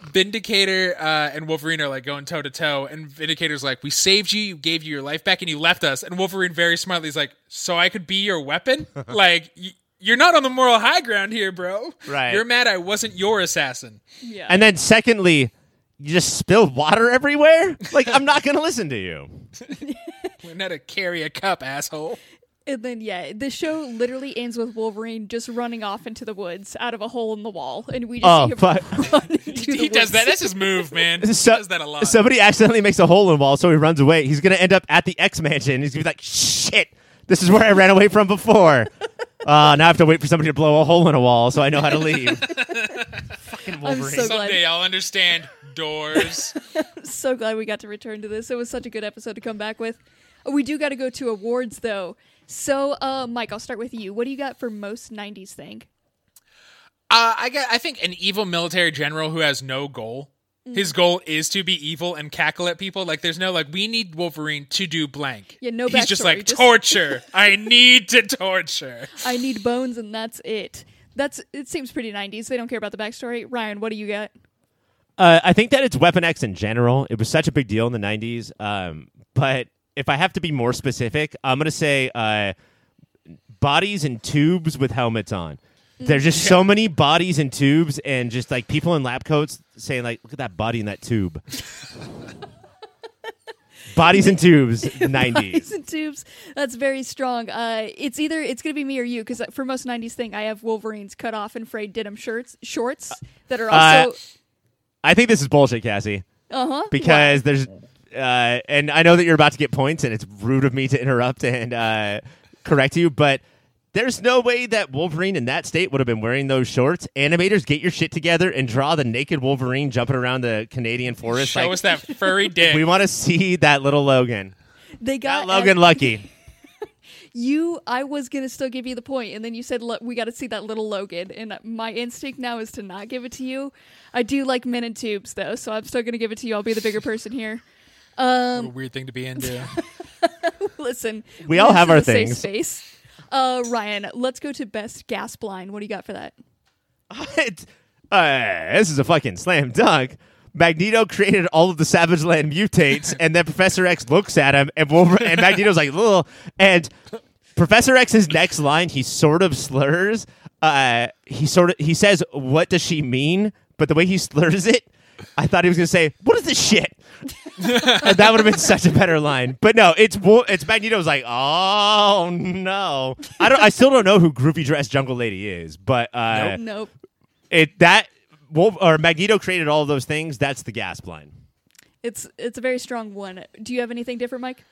Vindicator uh, and Wolverine are like going toe to toe, and Vindicator's like, "We saved you, you gave you your life back, and you left us." And Wolverine very smartly is like, "So I could be your weapon? like y- you're not on the moral high ground here, bro. Right. You're mad I wasn't your assassin." yeah. And then, secondly, you just spilled water everywhere. Like, I'm not going to listen to you. We're not to carry a cup, asshole. And then yeah, the show literally ends with Wolverine just running off into the woods out of a hole in the wall, and we just Oh, see him fuck. run into the He does that. That's his move, man. He does that a lot. Somebody accidentally makes a hole in the wall, so he runs away. He's going to end up at the X Mansion. He's going to be like, shit, this is where I ran away from before. Uh, now I have to wait for somebody to blow a hole in a wall so I know how to leave. Fucking I'm Wolverine. so. Someday I'll understand doors. so glad we got to return to this. It was such a good episode to come back with. Oh, we do got to go to awards though. So, uh, Mike, I'll start with you. What do you got for most '90s thing? Uh, I got. I think an evil military general who has no goal. Mm. His goal is to be evil and cackle at people. Like there's no like we need Wolverine to do blank. Yeah, no He's just backstory, like just- torture. I need to torture. I need bones, and that's it. That's it. Seems pretty '90s. They don't care about the backstory. Ryan, what do you got? Uh, I think that it's Weapon X in general. It was such a big deal in the 90s. Um, but if I have to be more specific, I'm going to say uh, bodies in tubes with helmets on. There's just so many bodies in tubes and just like people in lab coats saying like, look at that body in that tube. bodies in tubes, 90s. Bodies and tubes. That's very strong. Uh, it's either it's gonna be me or you because for most '90s thing, I have Wolverine's cut off and frayed denim shirts, shorts that are also. I think this is bullshit, Cassie. Uh huh. because there's uh, and I know that you're about to get points, and it's rude of me to interrupt and uh, correct you, but there's no way that Wolverine in that state would have been wearing those shorts. Animators, get your shit together and draw the naked Wolverine jumping around the Canadian forest. Show Like, us that furry dick. we want to see that little Logan. They got That Logan Lucky. You, I was gonna still give you the point, and then you said "Look, we got to see that little Logan, and my instinct now is to not give it to you. I do like men in tubes though, so I'm still gonna give it to you. I'll be the bigger person here. What a weird thing to be into. Listen, We all have our a things. Space. Uh, Ryan, let's go to best gasp line. What do you got for that? It's- uh, this is a fucking slam dunk. Magneto created all of the Savage Land mutates, and then Professor X looks at him, and Wolver- and Magneto's like, "Little." And Professor X's next line, he sort of slurs. Uh, he sort of he says, "What does she mean?" But the way he slurs it, I thought he was gonna say, "What is this shit?" that would have been such a better line. But no, it's Wo- it's Magneto's like, "Oh no." I don't. I still don't know who Groovy Dress Jungle Lady is, but uh, nope. it that Wolf or Magneto created all of those things. That's the gasp line. It's it's a very strong one. Do you have anything different, Mike?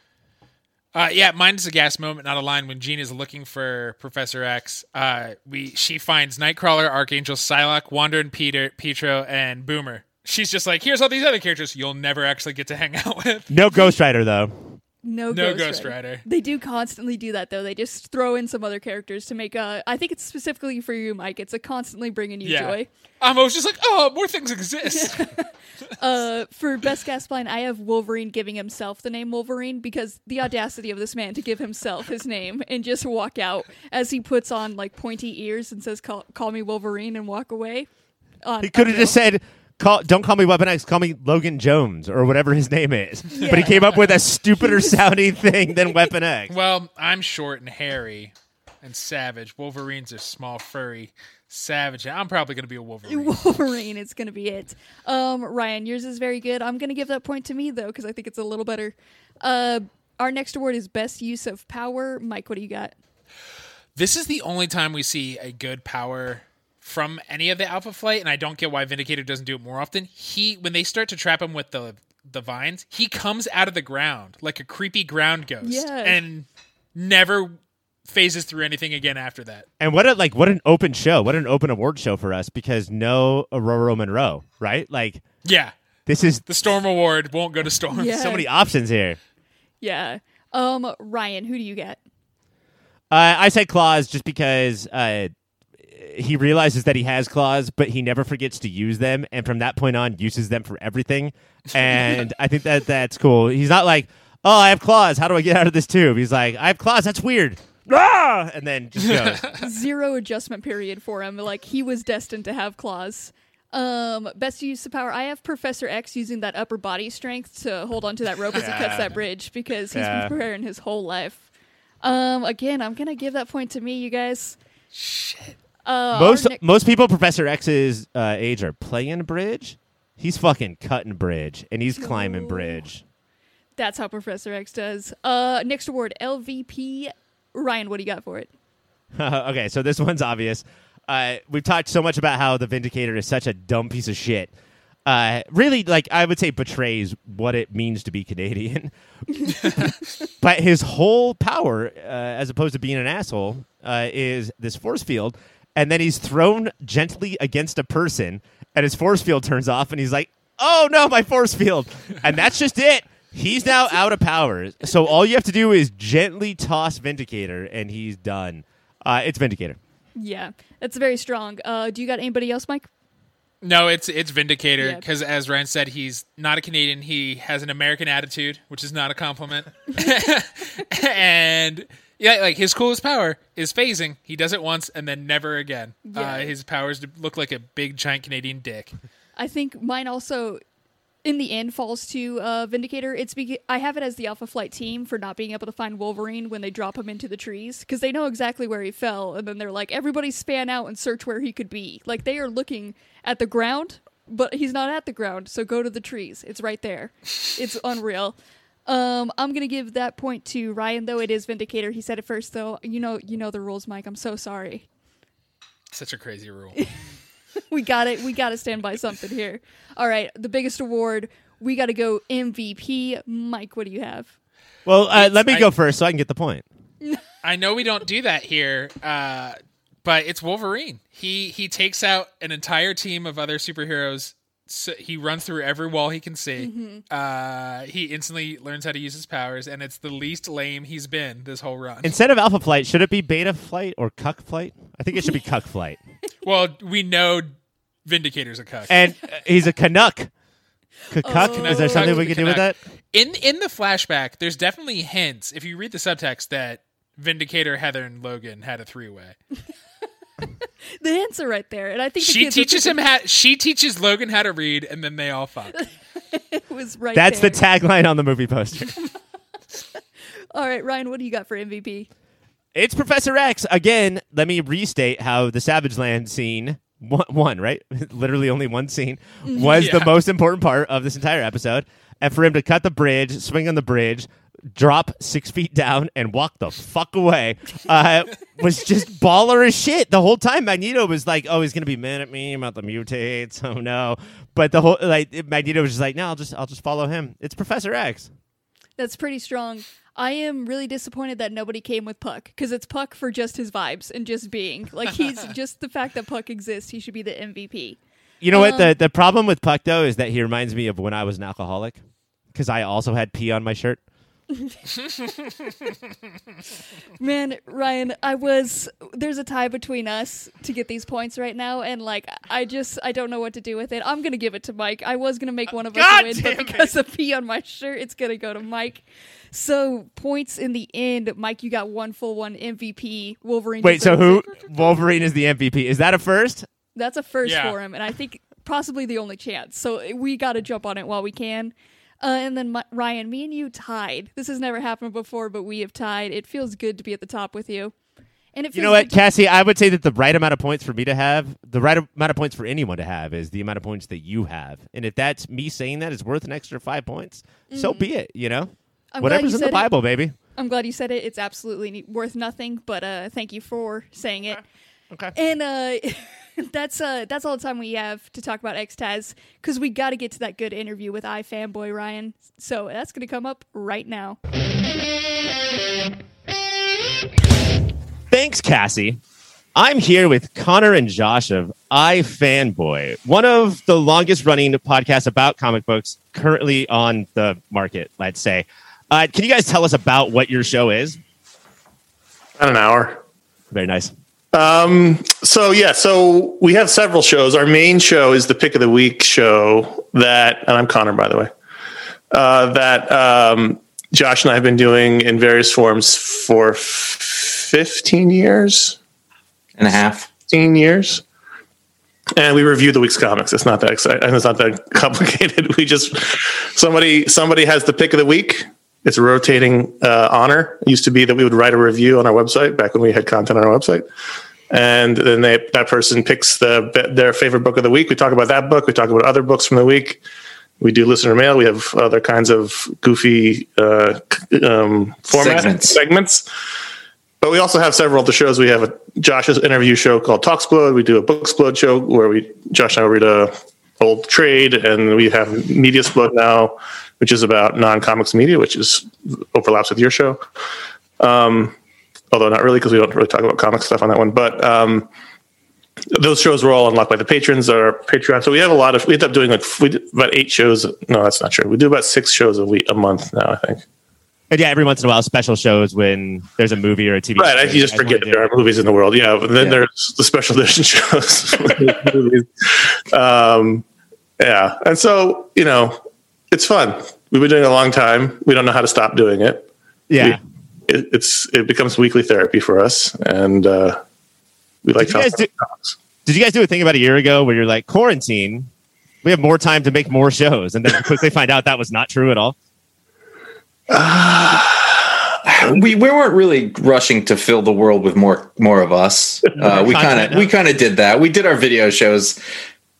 Uh, yeah, mine's a gas moment, not a line. When Jean is looking for Professor X, uh, we she finds Nightcrawler, Archangel, Psylocke, Wanda, and Peter, Pietro, and Boomer. She's just like, here's all these other characters you'll never actually get to hang out with. No Ghost Rider though. No, No Ghost, Ghost Rider. Rider. They do constantly do that though. They just throw in some other characters to make a. I think it's specifically for you, Mike. It's a constantly bringing you Yeah, joy. um, I was just like, oh, more things exist. Uh, for best gasp line, I have Wolverine giving himself the name Wolverine because the audacity of this man to give himself his name and just walk out as he puts on like pointy ears and says, "Call, call me Wolverine" and walk away. On, He could have just said, "Call, don't call me Weapon X, call me Logan Jones or whatever his name is." But he came up with a stupider sounding thing than Weapon X. well, I'm short and hairy and savage. Wolverine's a small, furry, savage. I'm probably going to be a Wolverine. Wolverine is going to be it. Um, Ryan, yours is very good. I'm going to give that point to me though because I think it's a little better. Uh, our next award is best use of power. Mike, what do you got? This is the only time we see a good power from any of the Alpha Flight, and I don't get why Vindicator doesn't do it more often. He when they start to trap him with the the vines, he comes out of the ground like a creepy ground ghost, Yeah. and never phases through anything again after that. And what a like what an open show, what an open award show for us because no Ororo Monroe, right? Like Yeah, this is the Storm Award won't go to Storm. Yeah. so many options here. Yeah. Um, Ryan, who do you get? Uh, I said claws just because uh, he realizes that he has claws, but he never forgets to use them, and from that point on, uses them for everything. And I think that that's cool. He's not like, "Oh, I have claws. How do I get out of this tube?" He's like, "I have claws. That's weird." Ah! And then just goes. Zero adjustment period for him. Like he was destined to have claws. Um, best use of power. I have Professor X using that upper body strength to hold onto that rope as he cuts that bridge because he's Yeah. been preparing his whole life. Um, again, I'm gonna give that point to me, you guys. Shit. Uh, most most people Professor X's uh, age are playing bridge. He's fucking cutting bridge, and he's climbing No. bridge. that's how Professor X does. Uh, next award, LVP. Ryan, what do you got for it? okay, so this one's obvious. Uh, we've talked so much about how the Vindicator is such a dumb piece of shit. Uh, really, like I would say, betrays what it means to be Canadian. but his whole power, uh, as opposed to being an asshole, uh, is this force field, and then he's thrown gently against a person, and his force field turns off, and he's like, "Oh no, my force field!" And that's just it. He's now out of power. So all you have to do is gently toss Vindicator, and he's done. Uh, it's Vindicator. Yeah, that's very strong. Uh, do you got anybody else, Mike? No, it's it's Vindicator Yeah. because as Ryan said, he's not a Canadian. He has an American attitude, which is not a compliment. and yeah, like his coolest power is phasing. He does it once and then never again. Yeah. Uh, his powers to look like a big giant Canadian dick. I think mine also, in the end, falls to uh, Vindicator. It's because I have it as the Alpha Flight team for not being able to find Wolverine when they drop him into the trees because they know exactly where he fell, and then they're like, everybody span out and search where he could be. Like they are looking at the ground, but he's not at the ground, so go to the trees. It's right there. It's unreal. Um, I'm gonna give that point to Ryan, though it is Vindicator. He said it first, though. You know, you know the rules, Mike. I'm so sorry. Such a crazy rule. we got it. We got to stand by something here. All right, the biggest award. We got to go MVP. Mike, what do you have? Well, uh, let me I- go first so I can get the point. I know we don't do that here, uh, but it's Wolverine. He he takes out an entire team of other superheroes. So he runs through every wall he can see. Uh, he instantly learns how to use his powers, and it's the least lame he's been this whole run. Instead of Alpha Flight, should it be Beta Flight or Cuck Flight? I think it should be Cuck Flight. well, we know Vindicator's a cuck. And uh, he's a Canuck. Canuck? Oh. Is there something we can do with that? In in the flashback, there's definitely hints if you read the subtext that Vindicator, Heather, and Logan had a three way. The answer right there, and I think She teaches him how. She teaches Logan how to read, and then they all fuck. It was right. That's there. the tagline on the movie poster. All right, Ryan, what do you got for MVP? it's Professor X. Again, let me restate how the Savage Land scene, one, one right? Literally only one scene, mm-hmm. was the most important part of this entire episode. And for him to cut the bridge, swing on the bridge, drop six feet down, and walk the fuck away uh, was just baller as shit. The whole time, Magneto was like, "Oh, he's gonna be mad at me about the mutates. Oh no!" But the whole like Magneto was just like, "No, I'll just I'll just follow him. It's Professor X." That's pretty strong. I am really disappointed that nobody came with Puck because it's Puck for just his vibes and just being like he's just the fact that Puck exists. He should be the MVP. You know what? Um, The the problem with Puck though is that he reminds me of when I was an alcoholic because I also had pee on my shirt. Man, Ryan, I was there's a tie between us to get these points right now, and like I just I don't know what to do with it. I'm gonna give it to Mike. I was gonna make one of us win, but because of pee on my shirt, it's gonna go to Mike. So points in the end, Mike, you got one full one MVP. Wolverine. Wait, so who? Wolverine is the MVP. Is that a first? That's a first Yeah. for him, and I think possibly the only chance. So we got to jump on it while we can. Uh, and then Mi- Ryan, me and you tied. This has never happened before, but we have tied. It feels good to be at the top with you. And it feels You know what, Cassie? I would say that the right amount of points for me to have, the right amount of points for anyone to have, is the amount of points that you have. And if that's me saying that is worth an extra five points, so be it. You know, Mm-hmm. I'm whatever's you in the said it. Bible, baby. I'm glad you said it. It's absolutely worth nothing, but uh, thank you for saying it. Okay. And uh, that's uh that's all the time we have to talk about Xtaz because we got to get to that good interview with iFanboy Ryan. So that's gonna come up right now. Thanks, Cassie. I'm here with Conor and Josh of iFanboy, one of the longest running podcasts about comic books currently on the market, let's say. Uh, can you guys tell us about what your show is? About an hour. Very nice. Um, so yeah, so we have several shows. Our main show is the pick of the week show that, and I'm Conor, by the way, uh, that um, Josh and I have been doing in various forms for 15 years, and a half. 15 years. And we review the week's comics. It's not that exciting. It's not that complicated. We just somebody somebody has the pick of the week. It's a rotating uh, honor. It used to be that we would write a review on our website back when we had content on our website, and then they, that person picks the their favorite book of the week. We talk about that book. We talk about other books from the week. We do listener mail. We have other kinds of goofy uh, um, format Segments. segments. But we also have several of the shows. We have a Josh's interview show called Talksplode. We do a Booksplode show where we Josh and I read a old trade, and we have Media Splode now, which is about non comics media, which is overlaps with your show. Um, although not really because we don't really talk about comic stuff on that one. But um, those shows were all unlocked by the patrons or Patreon. So we have a lot of. We end up doing like we about eight shows. No, that's not true. We do about six shows a week, a month now. I think. And yeah, every once in a while, special shows when there's a movie or a TV. Right, show you just forget that there are movies in the world. Yeah, but then Yeah. there's the special edition shows. um, yeah, and so you know, it's fun. We've been doing it a long time. We don't know how to stop doing it. Yeah. It it's it becomes weekly therapy for us, and uh, we like Did you guys do- Did you guys do a thing about a year ago where you're like quarantine? We have more time to make more shows, and then quickly find out that was not true at all. we we weren't really rushing to fill the world with more more of us. Uh, we kind of we kind of did that. We did our video shows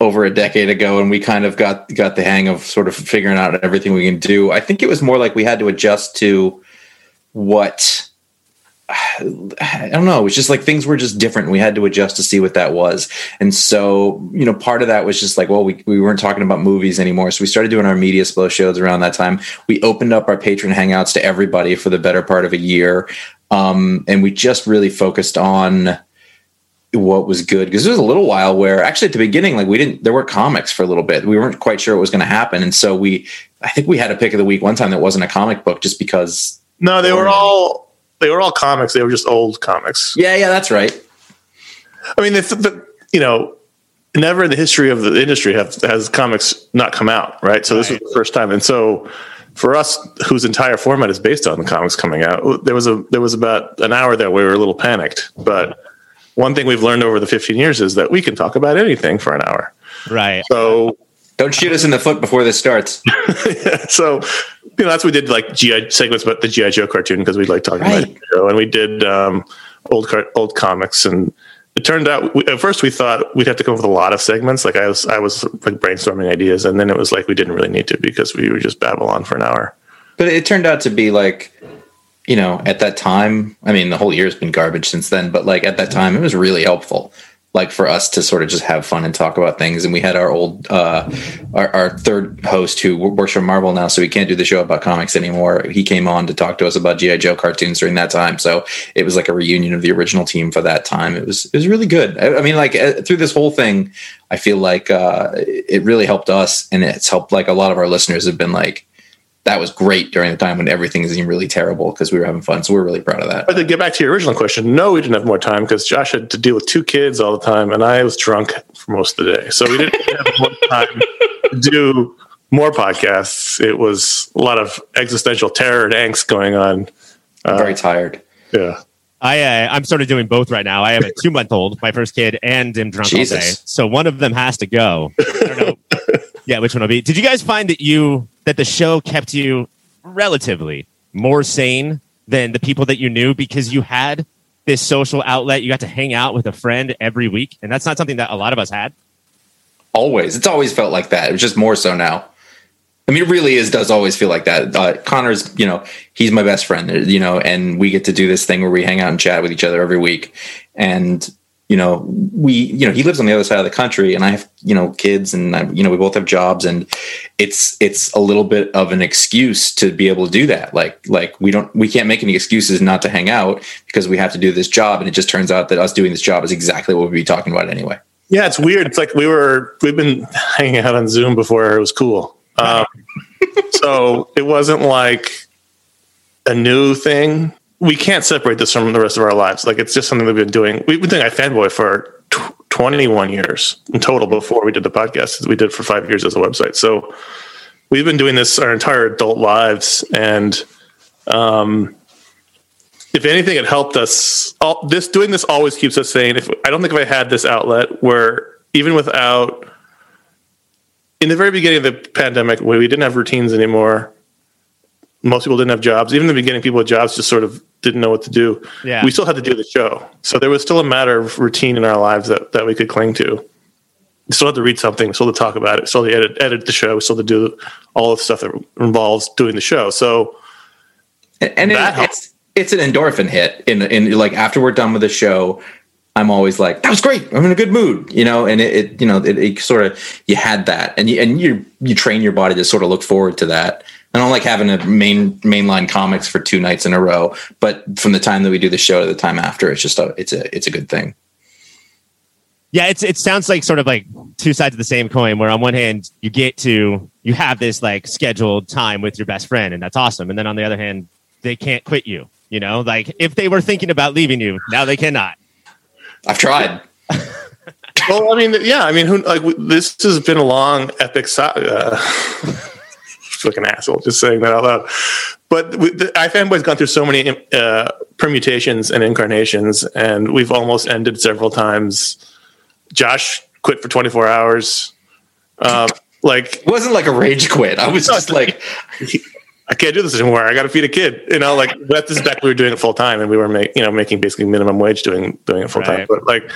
over a decade ago, and we kind of got got the hang of sort of figuring out everything we can do. I think it was more like we had to adjust to what. I don't know. It was just like things were just different. We had to adjust to see what that was. And so, you know, part of that was just like, well, we, we weren't talking about movies anymore. So we started doing our media flow shows around that time. We opened up our patron hangouts to everybody for the better part of a year. Um, and we just really focused on what was good because there was a little while where actually at the beginning, like we didn't, there were comics for a little bit. We weren't quite sure what was going to happen. And so we, I think we had a pick of the week one time that wasn't a comic book just because. No, they were all they were all comics. They were just old comics. Yeah, yeah, that's right. I mean, the, the, you know, never in the history of the industry have has comics not come out, right? So this was the first time, and so for us, whose entire format is based on the comics coming out, there was a there was about an hour there where we were a little panicked. But one thing we've learned over the 15 years is that we can talk about anything for an hour. Right. So Don't shoot us in the foot before this starts. so you know that's what we did like GI segments about the GI Joe cartoon because we like talking Right. about Joe, and we did um, old car- old comics, and it turned out we, at first we thought we'd have to come up with a lot of segments. Like I was I was like brainstorming ideas, and then it was like we didn't really need to because we would just babble on for an hour. But it turned out to be like, you know, at that time, I mean, the whole year's been garbage since then, but like at that time, it was really helpful. Like for us to sort of just have fun and talk about things. And we had our old, uh, our, our third host who works for Marvel now, so he can't do the show about comics anymore. He came on to talk to us about GI Joe cartoons during that time. So it was like a reunion of the original team for that time. It was it was really good. I, I mean, like uh, through this whole thing, I feel like uh, it really helped us, and it's helped like a lot of our listeners have been like that was great during the time when everything seemed really terrible because we were having fun. So we're really proud of that. But to get back to your original question, no, we didn't have more time because Josh had to deal with two kids all the time, and I was drunk for most of the day, so we didn't have more time to do more podcasts. It was a lot of existential terror and angst going on. I'm very tired. Yeah. I uh, I'm sort of doing both right now. I have a two month old, my first kid, and am drunk all day. Jesus. So one of them has to go. I don't know. yeah, which one will be? Did you guys find that you that the show kept you relatively more sane than the people that you knew because you had this social outlet? You got to hang out with a friend every week, and that's not something that a lot of us had. Always. It's always felt like that. It's just more so now. I mean, it really is, does always feel like that. Uh, Conor's, you know, he's my best friend, you know, and we get to do this thing where we hang out and chat with each other every week. And you know, we, you know, he lives on the other side of the country and I have, you know, kids and I, you know, we both have jobs and it's, it's a little bit of an excuse to be able to do that. Like, like we don't, we can't make any excuses not to hang out because we have to do this job. And it just turns out that us doing this job is exactly what we'd be talking about anyway. Yeah, it's weird. It's like we were, we've been hanging out on Zoom before it was cool. Um, so it wasn't like a new thing we can't separate this from the rest of our lives. Like it's just something that we've been doing. We've been doing iFanboy for tw- 21 years in total before we did the podcast. We did for five years as a website. So we've been doing this our entire adult lives. And um, if anything, it helped us. All, this doing this always keeps us sane. If I don't think if I had this outlet where even without in the very beginning of the pandemic, where we didn't have routines anymore, most people didn't have jobs. Even in the beginning, people with jobs just sort of didn't know what to do. Yeah. We still had to do the show. So there was still a matter of routine in our lives that, that we could cling to. We still had to read something, still to talk about it, still to edit, edit the show, still to do all the stuff that involves doing the show. So and, and it, it's it's an endorphin hit in in like after we're done with the show i'm always like that was great i'm in a good mood you know and it, it you know it, it, sort of you had that and you and you you train your body to sort of look forward to that I don't like having a main mainline comics for two nights in a row, but from the time that we do the show to the time after, it's just a it's a it's a good thing. Yeah, it's it sounds like sort of like two sides of the same coin. Where on one hand you get to you have this like scheduled time with your best friend, and that's awesome. And then on the other hand, they can't quit you. You know, like if they were thinking about leaving you, now they cannot. I've tried. well, I mean, yeah, I mean, who like this has been a long epic saga. Uh, like an asshole just saying that out loud. But the iFanboy's gone through so many uh, permutations and incarnations, and we've almost ended several times. Josh quit for 24 hours. Um, like it wasn't like a rage quit. I was just like, I can't do this anymore. I got to feed a kid. You know, like that. This is back we were doing it full time, and we were making you know making basically minimum wage doing doing it full time. Right. But like,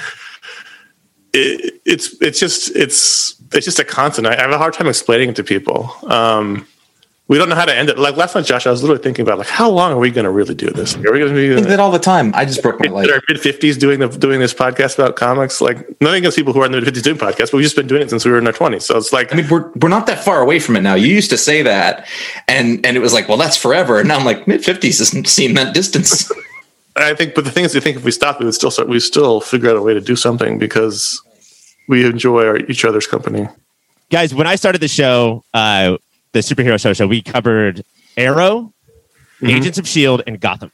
it, it's it's just it's it's just a constant. I, I, have a hard time explaining it to people. Um, we don't know how to end it. Like last night, Josh, I was literally thinking about like how long are we going to really do this? Are we going to be I think that all the time? I just broke my leg. Our mid fifties doing the doing this podcast about comics. Like nothing against people who are in their fifties doing podcasts, but we've just been doing it since we were in our twenties. So it's like I mean, we're we're not that far away from it now. You used to say that, and and it was like, well, that's forever. And now I'm like, mid fifties doesn't seem that distance. I think, but the thing is, I think if we stop, we would still start. We still figure out a way to do something because we enjoy our, each other's company. Guys, when I started the show, uh, the superhero show show, we covered Arrow, mm-hmm. Agents of Shield, and Gotham.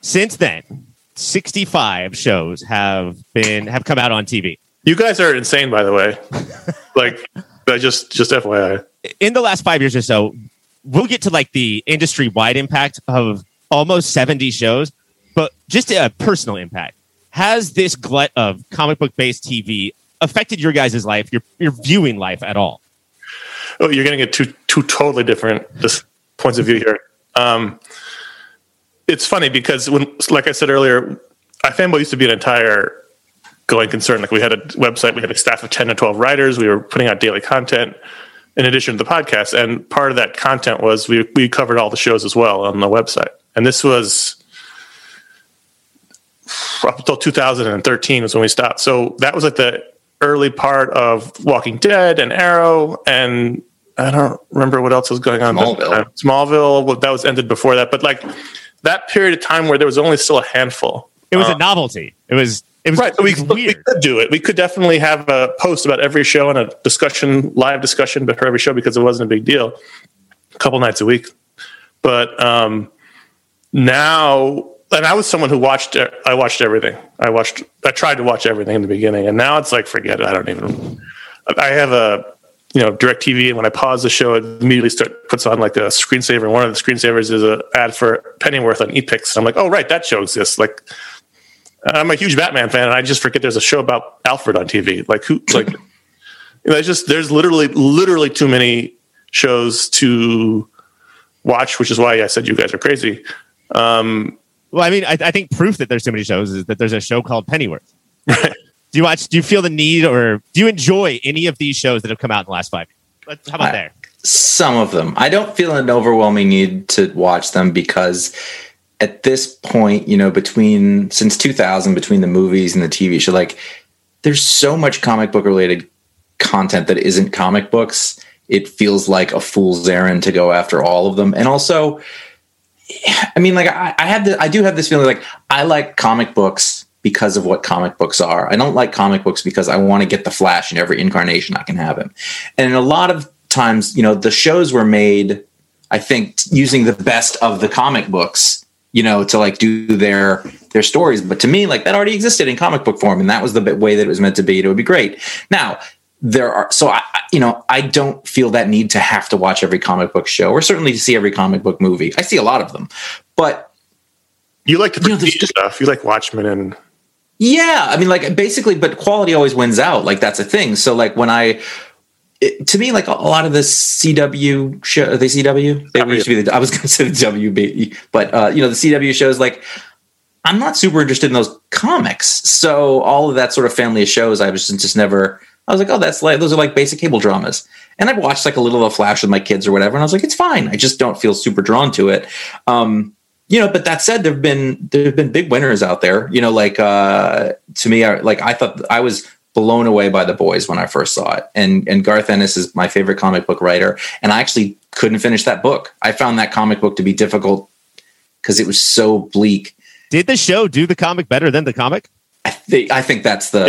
Since then, 65 shows have been have come out on TV. You guys are insane, by the way. like, just just FYI. In the last five years or so, we'll get to like the industry wide impact of almost 70 shows, but just a personal impact. Has this glut of comic book based TV affected your guys' life, your your viewing life at all? Oh, you're getting at two two totally different just points of view here. Um, it's funny because when, like I said earlier, iFanboy used to be an entire going concern. Like we had a website, we had a staff of ten to twelve writers. We were putting out daily content in addition to the podcast, and part of that content was we we covered all the shows as well on the website. And this was up until 2013 was when we stopped. So that was like the early part of Walking Dead and Arrow and I don't remember what else was going on. Smallville. But, uh, Smallville. That was ended before that, but like that period of time where there was only still a handful. It was uh, a novelty. It was. It was right. So we, we, could do it. We could definitely have a post about every show and a discussion, live discussion before every show because it wasn't a big deal. A couple nights a week, but um, now, and I was someone who watched. I watched everything. I watched. I tried to watch everything in the beginning, and now it's like forget it. I don't even. I have a you know DirecTV, and when I pause the show, it immediately start puts on like a screensaver. And one of the screensavers is an ad for Pennyworth on Epix. And I'm like, oh right, that show exists. Like, I'm a huge Batman fan, and I just forget there's a show about Alfred on TV. Like who? Like, you know, it's just there's literally literally too many shows to watch, which is why I said you guys are crazy. Um, well, I mean, I, I think proof that there's too many shows is that there's a show called Pennyworth. Right. Do you watch? Do you feel the need, or do you enjoy any of these shows that have come out in the last five years? How about I, there? Some of them. I don't feel an overwhelming need to watch them because at this point, you know, between since 2000, between the movies and the TV show, like there's so much comic book related content that isn't comic books. It feels like a fool's errand to go after all of them. And also, I mean, like I, I have the, I do have this feeling like I like comic books because of what comic books are. I don't like comic books because I want to get the Flash in every incarnation I can have him. And a lot of times, you know, the shows were made, I think, using the best of the comic books, you know, to like do their their stories. But to me, like that already existed in comic book form, and that was the way that it was meant to be. It would be great. Now, there are so I you know I don't feel that need to have to watch every comic book show or certainly to see every comic book movie. I see a lot of them, but You like the You know, stuff. You like Watchmen and Yeah, I mean, like basically, but quality always wins out. Like that's a thing. So like when I, it, to me, like a, a lot of the CW show, are they CW? They used to be the. I was going to say the WB, but uh, you know the CW shows. Like I'm not super interested in those comics. So all of that sort of family of shows, I was just, just never. I was like, oh, that's like those are like basic cable dramas. And I've watched like a little of Flash with my kids or whatever, and I was like, it's fine. I just don't feel super drawn to it. Um, you know, but that said, there've been there've been big winners out there. You know, like uh, to me, I, like I thought I was blown away by the boys when I first saw it, and and Garth Ennis is my favorite comic book writer, and I actually couldn't finish that book. I found that comic book to be difficult because it was so bleak. Did the show do the comic better than the comic? I think I think that's the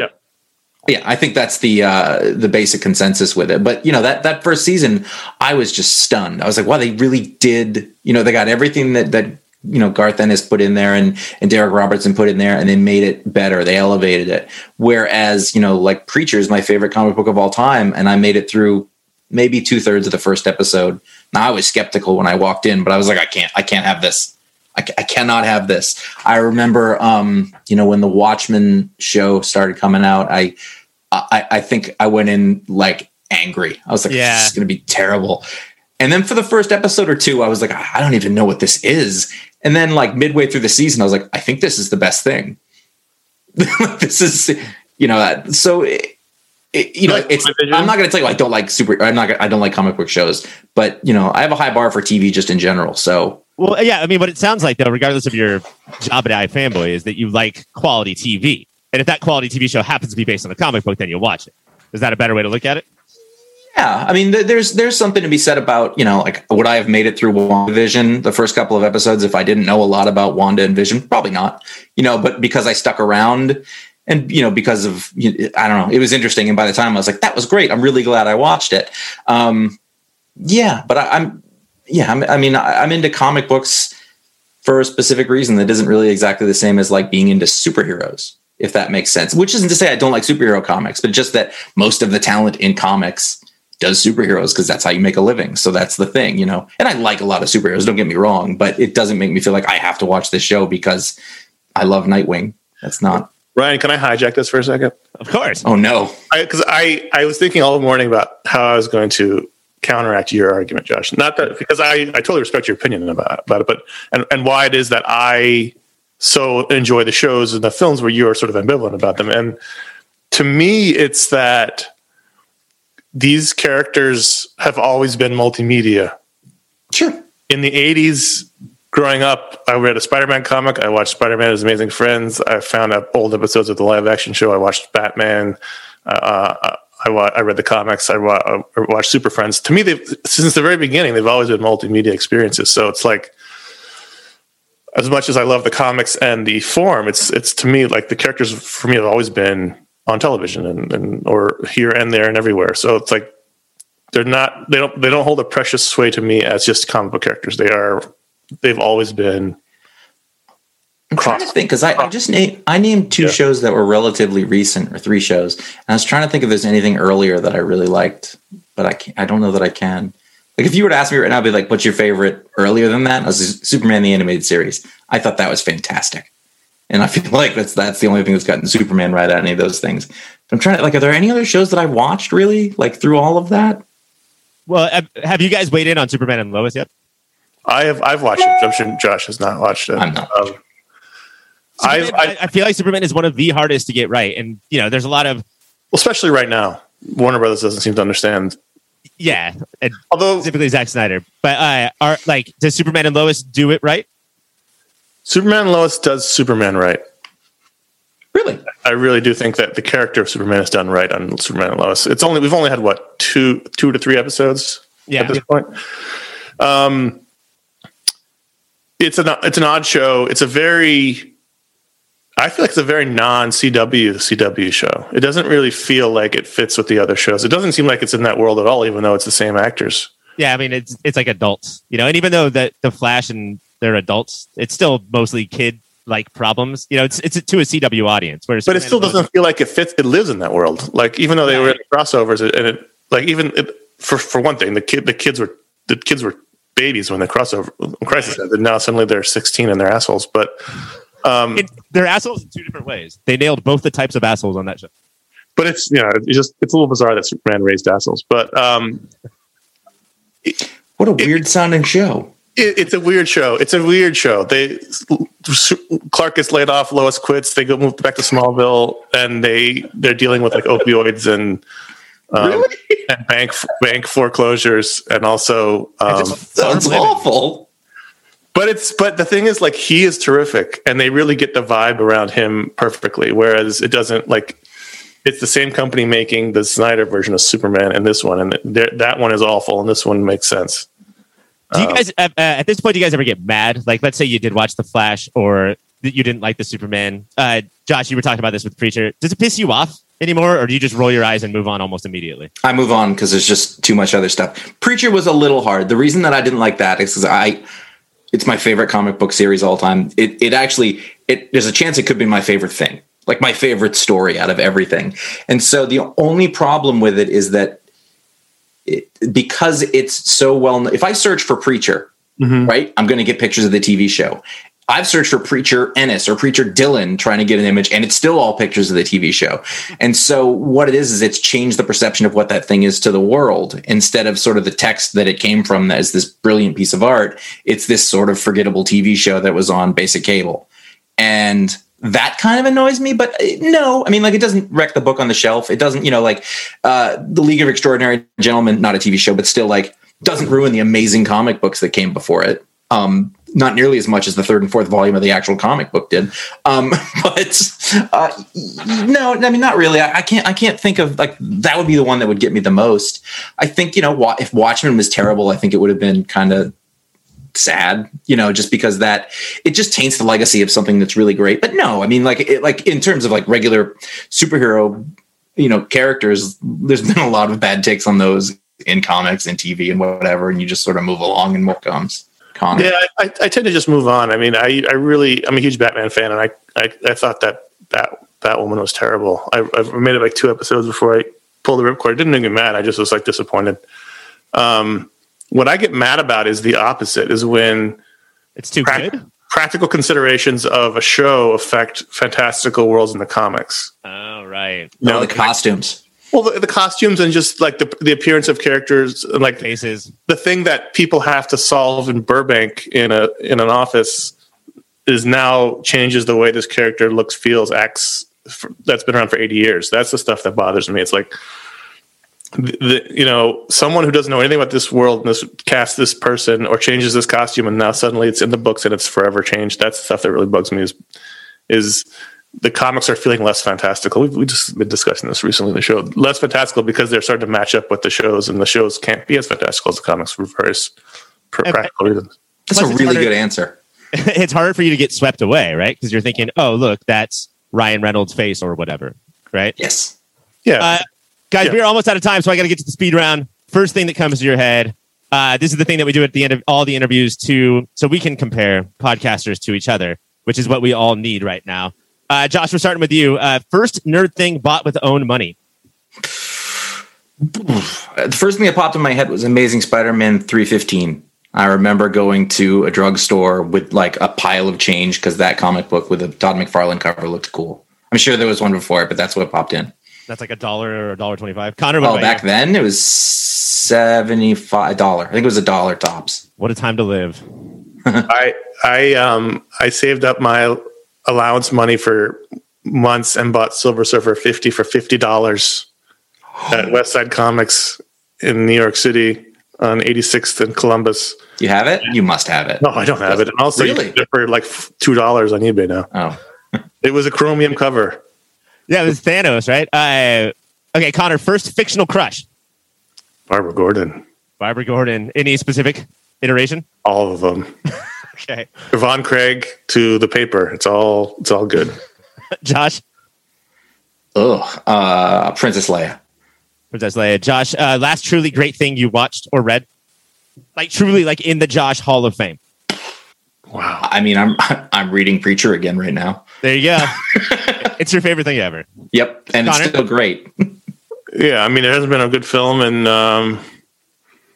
Yeah. yeah. I think that's the uh, the basic consensus with it. But you know that that first season, I was just stunned. I was like, wow, they really did. You know, they got everything that that you know Garth Ennis put in there and and Darick Robertson put in there, and they made it better. They elevated it. Whereas you know, like Preacher is my favorite comic book of all time, and I made it through maybe two thirds of the first episode. Now I was skeptical when I walked in, but I was like, I can't, I can't have this. I, I cannot have this. I remember, um, you know, when the Watchmen show started coming out, I, I, I think I went in like angry. I was like, Yeah. this is going to be terrible. And then for the first episode or two, I was like, I don't even know what this is. And then like midway through the season, I was like, I think this is the best thing. this is, you know, that. So, it, it, you know, Like it's. I'm not going to tell you I don't like super. I'm not. I don't like comic book shows, but you know, I have a high bar for TV just in general. So Well, yeah. I mean, what it sounds like, though, regardless of your job at iFanboy, is that you like quality TV. And if that quality TV show happens to be based on a comic book, then you'll watch it. Is that a better way to look at it? Yeah, I mean, there's there's something to be said about you know, like would I have made it through WandaVision the first couple of episodes if I didn't know a lot about Wanda and Vision? Probably not. You know, but because I stuck around and you know because of I don't know, it was interesting. And by the time I was like, that was great. I'm really glad I watched it. Um, yeah, but I, I'm yeah, I'm, I mean, I, I'm into comic books for a specific reason that isn't really exactly the same as like being into superheroes, if that makes sense. Which isn't to say I don't like superhero comics, but just that most of the talent in comics does superheroes because that's how you make a living. So that's the thing, you know. And I like a lot of superheroes, don't get me wrong, but it doesn't make me feel like I have to watch this show because I love Nightwing. That's not. Ryan, can I hijack this for a second? Of course. Oh no. Because I, I, was thinking all morning about how I was going to counteract your argument, Josh. Not that because I, I totally respect your opinion about, about it, but and, and why it is that I so enjoy the shows and the films where you are sort of ambivalent about them. And to me, it's that these characters have always been multimedia. Sure. In the 80s, growing up, I read a Spider Man comic. I watched Spider Man His Amazing Friends. I found out old episodes of the live action show. I watched Batman. Uh, I, wa- I read the comics. I, wa- I watched Super Friends. To me, they've, since the very beginning, they've always been multimedia experiences. So it's like, as much as I love the comics and the form, it's it's to me like the characters for me have always been on television and, and or here and there and everywhere. So it's like they're not they don't they don't hold a precious sway to me as just comic book characters. They are they've always been I'm trying to think because I, I just named I named two Yeah. shows that were relatively recent or three shows, and I was trying to think if there's anything earlier that I really liked, but I can't, I don't know that I can. Like if you were to ask me right now, I'd be like, "What's your favorite earlier than that?" I was Superman the animated series. I thought that was fantastic, and I feel like that's that's the only thing that's gotten Superman right out of any of those things. I'm trying to like, are there any other shows that I've watched really like through all of that? Well, have- have you guys weighed in on Superman and Lois yet? I have I've watched it. I'm sure Josh has not watched it. I'm not. Um, I've, Superman- I, I, I feel like Superman is one of the hardest to get right, and you know, there's a lot of well, especially right now, Warner Brothers doesn't seem to understand. yeah, and Although specifically Zack Snyder. But uh, are like, does Superman and Lois do it right? Superman Lois does Superman right. Really? I really do think that the character of Superman is done right on Superman and Lois. It's only we've only had what two two to three episodes Yeah. at this point. Um, it's an it's an odd show. It's a very I feel like it's a very non CW CW show. It doesn't really feel like it fits with the other shows. It doesn't seem like it's in that world at all, even though it's the same actors. Yeah, I mean it's it's like adults, you know, and even though that the Flash and they're adults, it's still mostly kid like problems. You know, it's it's to a CW audience. Whereas but it still doesn't feel like it fits. It lives in that world. Like even though they were in crossovers, and it like even it, for for one thing, the kid the kids were the kids were babies when the crossover when Crisis ended. Now suddenly they're sixteen and they're assholes. But um, It- they're assholes in two different ways. They nailed both the types of assholes on that show. but it's you know it's just it's a little bizarre that Superman raised assholes. But um, What a weird sounding show. It, it's a weird show. It's a weird show. They Clark gets laid off. Lois quits. They go move back to Smallville, and they they're dealing with like opioids and. Um, and bank bank foreclosures, and also um, Sounds awful. But it's but the thing is like he is terrific and they really get the vibe around him perfectly. Whereas it doesn't like it's the same company making the Snyder version of Superman and this one, and that one is awful, and this one makes sense. Do you Um, guys uh, uh, at this point? Do you guys ever get mad? Like, let's say you did watch the Flash, or that you didn't like the Superman. Uh, Josh, you were talking about this with Preacher. Does it piss you off anymore, or do you just roll your eyes and move on almost immediately? I move on because there's just too much other stuff. Preacher was a little hard. The reason that I didn't like that is because I, it's my favorite comic book series all time. It it actually it there's a chance it could be my favorite thing, like my favorite story out of everything. And so the only problem with it is that it, because it's so well. If I search for Preacher, Mhm. right, I'm going to get pictures of the TV show. I've searched for Preacher Ennis or Preacher Dylan trying to get an image, and it's still all pictures of the TV show. And so, what it is, is it's changed the perception of what that thing is to the world. Instead of sort of the text that it came from as this brilliant piece of art, it's this sort of forgettable TV show that was on basic cable. And that kind of annoys me, but uh, no, I mean, like, it doesn't wreck the book on the shelf. It doesn't, you know, like, uh, The League of Extraordinary Gentlemen, not a TV show, but still, like, doesn't ruin the amazing comic books that came before it. Um, not nearly as much as the third and fourth volume of the actual comic book did. Um, but uh, no, I mean, not really. I, I can't. I can't think of like that would be the one that would get me the most. I think you know, if Watchmen was terrible, I think it would have been kind of sad. You know, just because that it just taints the legacy of something that's really great. But no, I mean, like it, like in terms of like regular superhero, you know, characters, there's been a lot of bad takes on those in comics and TV and whatever, and you just sort of move along and what comes. Conor. Yeah, I, I tend to just move on. I mean, I, I really, I'm a huge Batman fan, and I, I, I thought that that that woman was terrible. I, I've made it like two episodes before I pulled the ripcord. It didn't make me mad. I just was like disappointed. Um, what I get mad about is the opposite. Is when It's too prac- good. practical considerations of a show affect fantastical worlds in the comics. Oh right, You No, know, the costumes. well, the, the costumes and just like the the appearance of characters, and like faces. the thing that people have to solve in Burbank in a in an office is now changes the way this character looks, feels, acts. For, that's been around for eighty years. That's the stuff that bothers me. It's like the, the you know someone who doesn't know anything about this world and this casts this person or changes this costume and now suddenly it's in the books and it's forever changed. That's the stuff that really bugs me. Is is the comics are feeling less fantastical. We've we just been discussing this recently in the show. Less fantastical because they're starting to match up with the shows, and the shows can't be as fantastical as the comics for various pr- And- practical reasons. That's Plus a really harder- good answer. it's harder for you to get swept away, right? Because you're thinking, oh look, that's Ryan Reynolds' face or whatever, right? Yes. Yeah, Uh, guys, Yeah. we're almost out of time, so I got to get to the speed round. First thing that comes to your head. Uh, this is the thing that we do at the end of all the interviews to so we can compare podcasters to each other, which is what we all need right now. Uh, Josh, we're starting with you. Uh, first nerd thing bought with own money. The first thing that popped in my head was Amazing Spider-Man 315. I remember going to a drugstore with like a pile of change because that comic book with a Todd McFarlane cover looked cool. I'm sure there was one before it, but that's what popped in. That's like a dollar or a dollar twenty-five. Conor, what Oh, back you? then it was seventy-five dollar. I think it was a dollar tops. What a time to live. I I um I saved up my allowance money for months and bought Silver Surfer fifty for fifty dollars at West Side Comics in New York City. on 86th and Columbus. You have it? You must have it. No, I don't have it. And also, you Really? can get it for like two dollars on eBay now. Oh, It was a chromium cover. Yeah, it was Thanos, right? Uh, okay, Conor, first fictional crush. Barbara Gordon. Barbara Gordon. Any specific iteration? All of them. Okay. Yvonne Craig to the paper. It's all. It's all good. Josh, ugh. Uh, Princess Leia. Princess Leia. Josh, uh, last truly great thing you watched or read? Like truly, like in the Josh Hall of Fame. Wow. I mean, I'm I'm reading Preacher again right now. There you go. it's your favorite thing ever. Yep, and Conor? it's still great. Yeah, I mean, it hasn't been a good film, and um,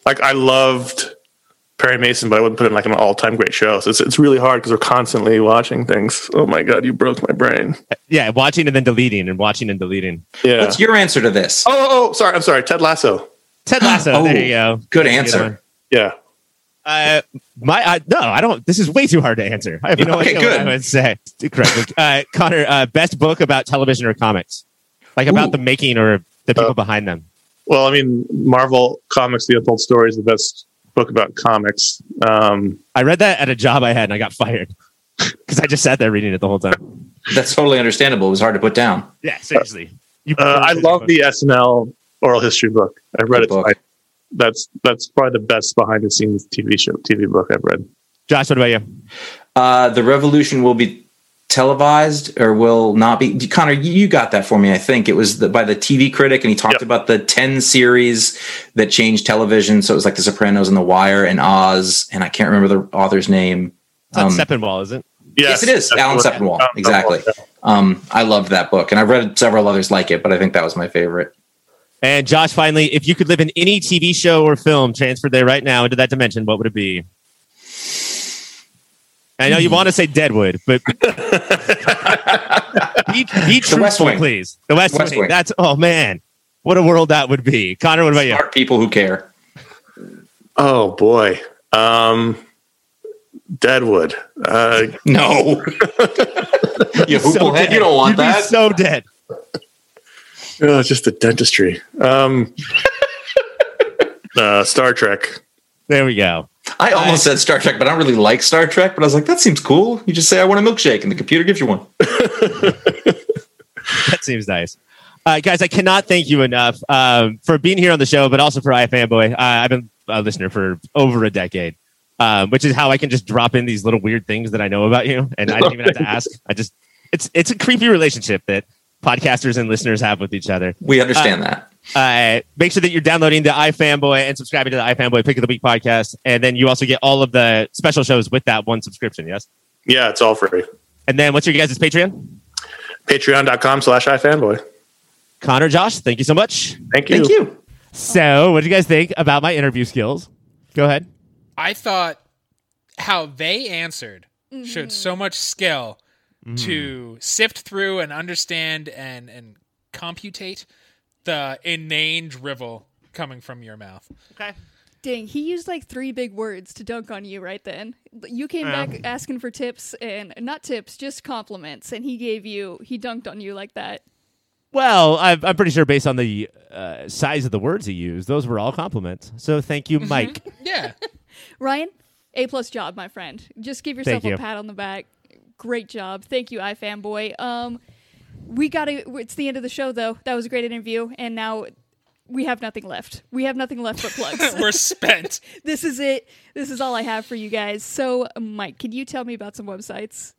like I loved Perry Mason, but I wouldn't put it in like an all-time great show. So it's it's really hard because we're constantly watching things. Oh my god, you broke my brain. Yeah, watching and then deleting and watching and deleting. Yeah. What's your answer to this? oh, oh, oh, sorry. I'm sorry. Ted Lasso. Ted Lasso. Oh, there you go. Good Good answer. one. Yeah. Uh, my I, no, I don't. This is way too hard to answer. I have no Okay, idea good. what I would say correctly. Uh, Conor, uh, best book about television or comics, like about Ooh. the making or the people Uh, behind them. Well, I mean, Marvel Comics: The Untold Story is the best book about comics. Um, I read that at a job I had and I got fired because I just sat there reading it the whole time. That's totally understandable. It was hard to put down. Yeah, seriously. Uh, I love the SNL oral history book. I read Good it. Book. twice. That's that's probably the best behind the scenes TV show TV book I've read. Josh. What about you? Uh, the revolution will be televised or will not be. Conor, you you got that for me. I think it was the, by the TV critic, and he talked Yep. about the ten series that changed television. So it was like The Sopranos and The Wire and Oz, and I can't remember the author's name. It's not Um, Sepinwall, is it? Yes, it is. that's Alan what- Sepinwall. Alan Exactly. Sepinwall, yeah. Um, I loved that book, and I've read several others like it, but I think that was my favorite. And Josh, finally, if you could live in any TV show or film transferred there right now into that dimension, what would it be? I know you want to say Deadwood, but be, be The West truthful, please. The West, West Wing. Wing. That's oh man, what a world that would be. Conor, what about you? Smart people who care. Oh boy, um, Deadwood. Uh, No, you So hooplehead, dead. you don't want You'd be that. so dead. Oh, it's just the dentistry. Um, uh, Star Trek. There we go. I almost said Star Trek, but I don't really like Star Trek. But I was like, that seems cool. You just say, I want a milkshake, and the computer gives you one. That seems nice. Uh, guys, I cannot thank you enough um, for being here on the show, but also for iFanboy. Uh, I've been a listener for over a decade, um, which is how I can just drop in these little weird things that I know about you, and I don't even have to ask. I just it's it's a creepy relationship that podcasters and listeners have with each other. We understand that. Uh, make sure that you're downloading the iFanboy and subscribing to the iFanboy Pick of the Week podcast, and then you also get all of the special shows with that one subscription. Yes, Yeah, it's all free. and then what's your guys' Patreon? Patreon.com slash iFanboy. Conor, Josh, thank you so much. Thank you. Thank you. So, what do you guys think about my interview skills? Go ahead. I thought how they answered showed so much skill to sift through and understand and and computate the inane drivel coming from your mouth. Okay. Dang, he used like three big words to dunk on you right then. You came Yeah. back asking for tips and not tips, just compliments, and he gave you he dunked on you like that. Well, I'm, I'm pretty sure based on the uh, size of the words he used, those were all compliments. So, thank you, Mike. Yeah. Ryan, A plus job, my friend. Just give yourself Thank you. a pat on the back. Great job. Thank you, iFanboy. Um we gotta it's the end of the show though. That was a great interview, and now we have nothing left. We have nothing left but plugs. We're spent. this is it. This is all I have for you guys. So, Mike, can you tell me about some websites?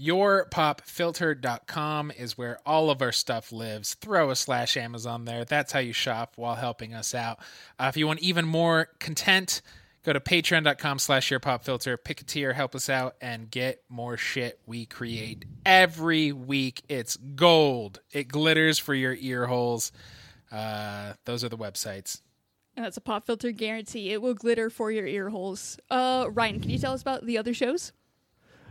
yourpopfilter.com is where all of our stuff lives. Throw a slash Amazon there. That's how you shop while helping us out. Uh, if you want even more content, go to patreon.com slash your pop filter, Pick a tier, help us out, and get more shit we create every week. It's gold. It glitters for your ear holes. Uh, those are the websites. And that's a pop filter guarantee. It will glitter for your ear holes. Uh, Ryan, can you tell us about the other shows?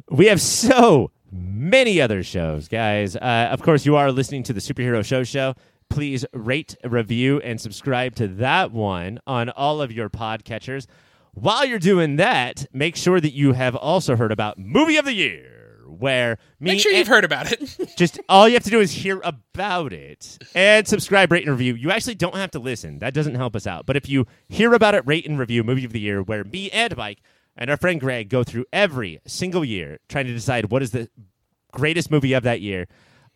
We have so many other shows, guys. Uh, of course, you are listening to the Superhero Show Show. Please rate, review, and subscribe to that one on all of your podcatchers. While you're doing that, make sure that you have also heard about Movie of the Year where me Make sure you've heard about it. just all you have to do is hear about it and subscribe, rate, and review. You actually don't have to listen. That doesn't help us out. But if you hear about it, rate and review movie of the year, where me and Mike and our friend Greg go through every single year trying to decide what is the greatest movie of that year.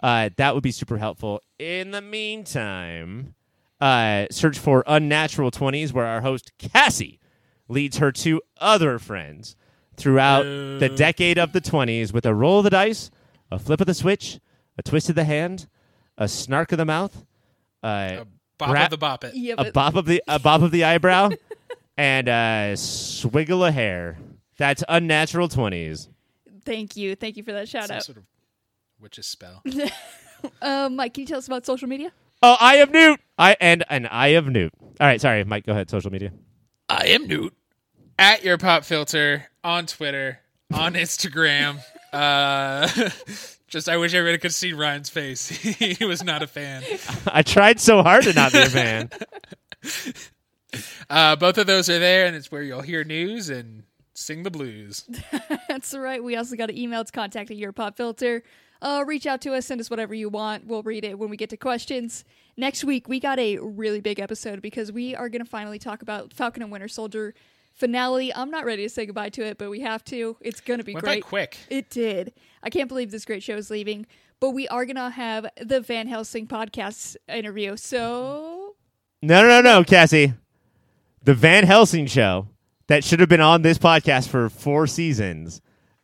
Uh, that would be super helpful. In the meantime, uh, search for Unnatural 20s, where our host Cassie leads her to other friends throughout the decade of the 20s with a roll of the dice, a flip of the switch, a twist of the hand, a snark of the mouth, uh, Bop Gra- of the bop it. Yeah, a but bop of the a bop of the eyebrow, and a swiggle of hair. That's unnatural 20s. thank you, thank you for that shout Some out. sort of witch's spell. Um, Mike, can you tell us about social media? Oh, I am Newt. I and an I of Newt. All right, sorry, Mike. Go ahead. Social media. I am Newt. At your pop filter on Twitter, on Instagram. uh, just I wish everybody could see Ryan's face. he was not a fan. I tried so hard to not be a fan. Uh, both of those are there, and it's where you'll hear news and sing the blues. That's right. We also got an email. It's contact at your pop filter. Uh, reach out to us. Send us whatever you want. We'll read it when we get to questions. Next week, we got a really big episode because we are going to finally talk about Falcon and Winter Soldier finale. I'm not ready to say goodbye to it, but we have to. It's going to be Went by great. quick. It did. I can't believe this great show is leaving. But we are going to have the Van Helsing podcast interview. So No, no, no, no, Cassie. The Van Helsing show that should have been on this podcast for four seasons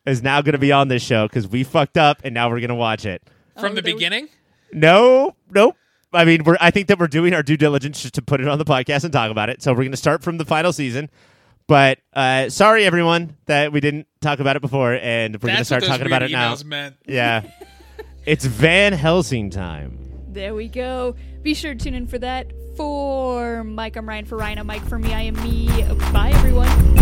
is now going to be on this show because we fucked up and now we're going to watch it. From Oh, the there we- beginning, No, nope. I mean, we're. I think that we're doing our due diligence just to put it on the podcast and talk about it. So we're going to start from the final season. But uh, sorry, everyone, that we didn't talk about it before, and we're going to start talking about it now. meant. Yeah, it's Van Helsing time. There we go. Be sure to tune in for that. For Mike, I'm Ryan. For Ryan, I'm Mike. For me, I am me. Bye, everyone.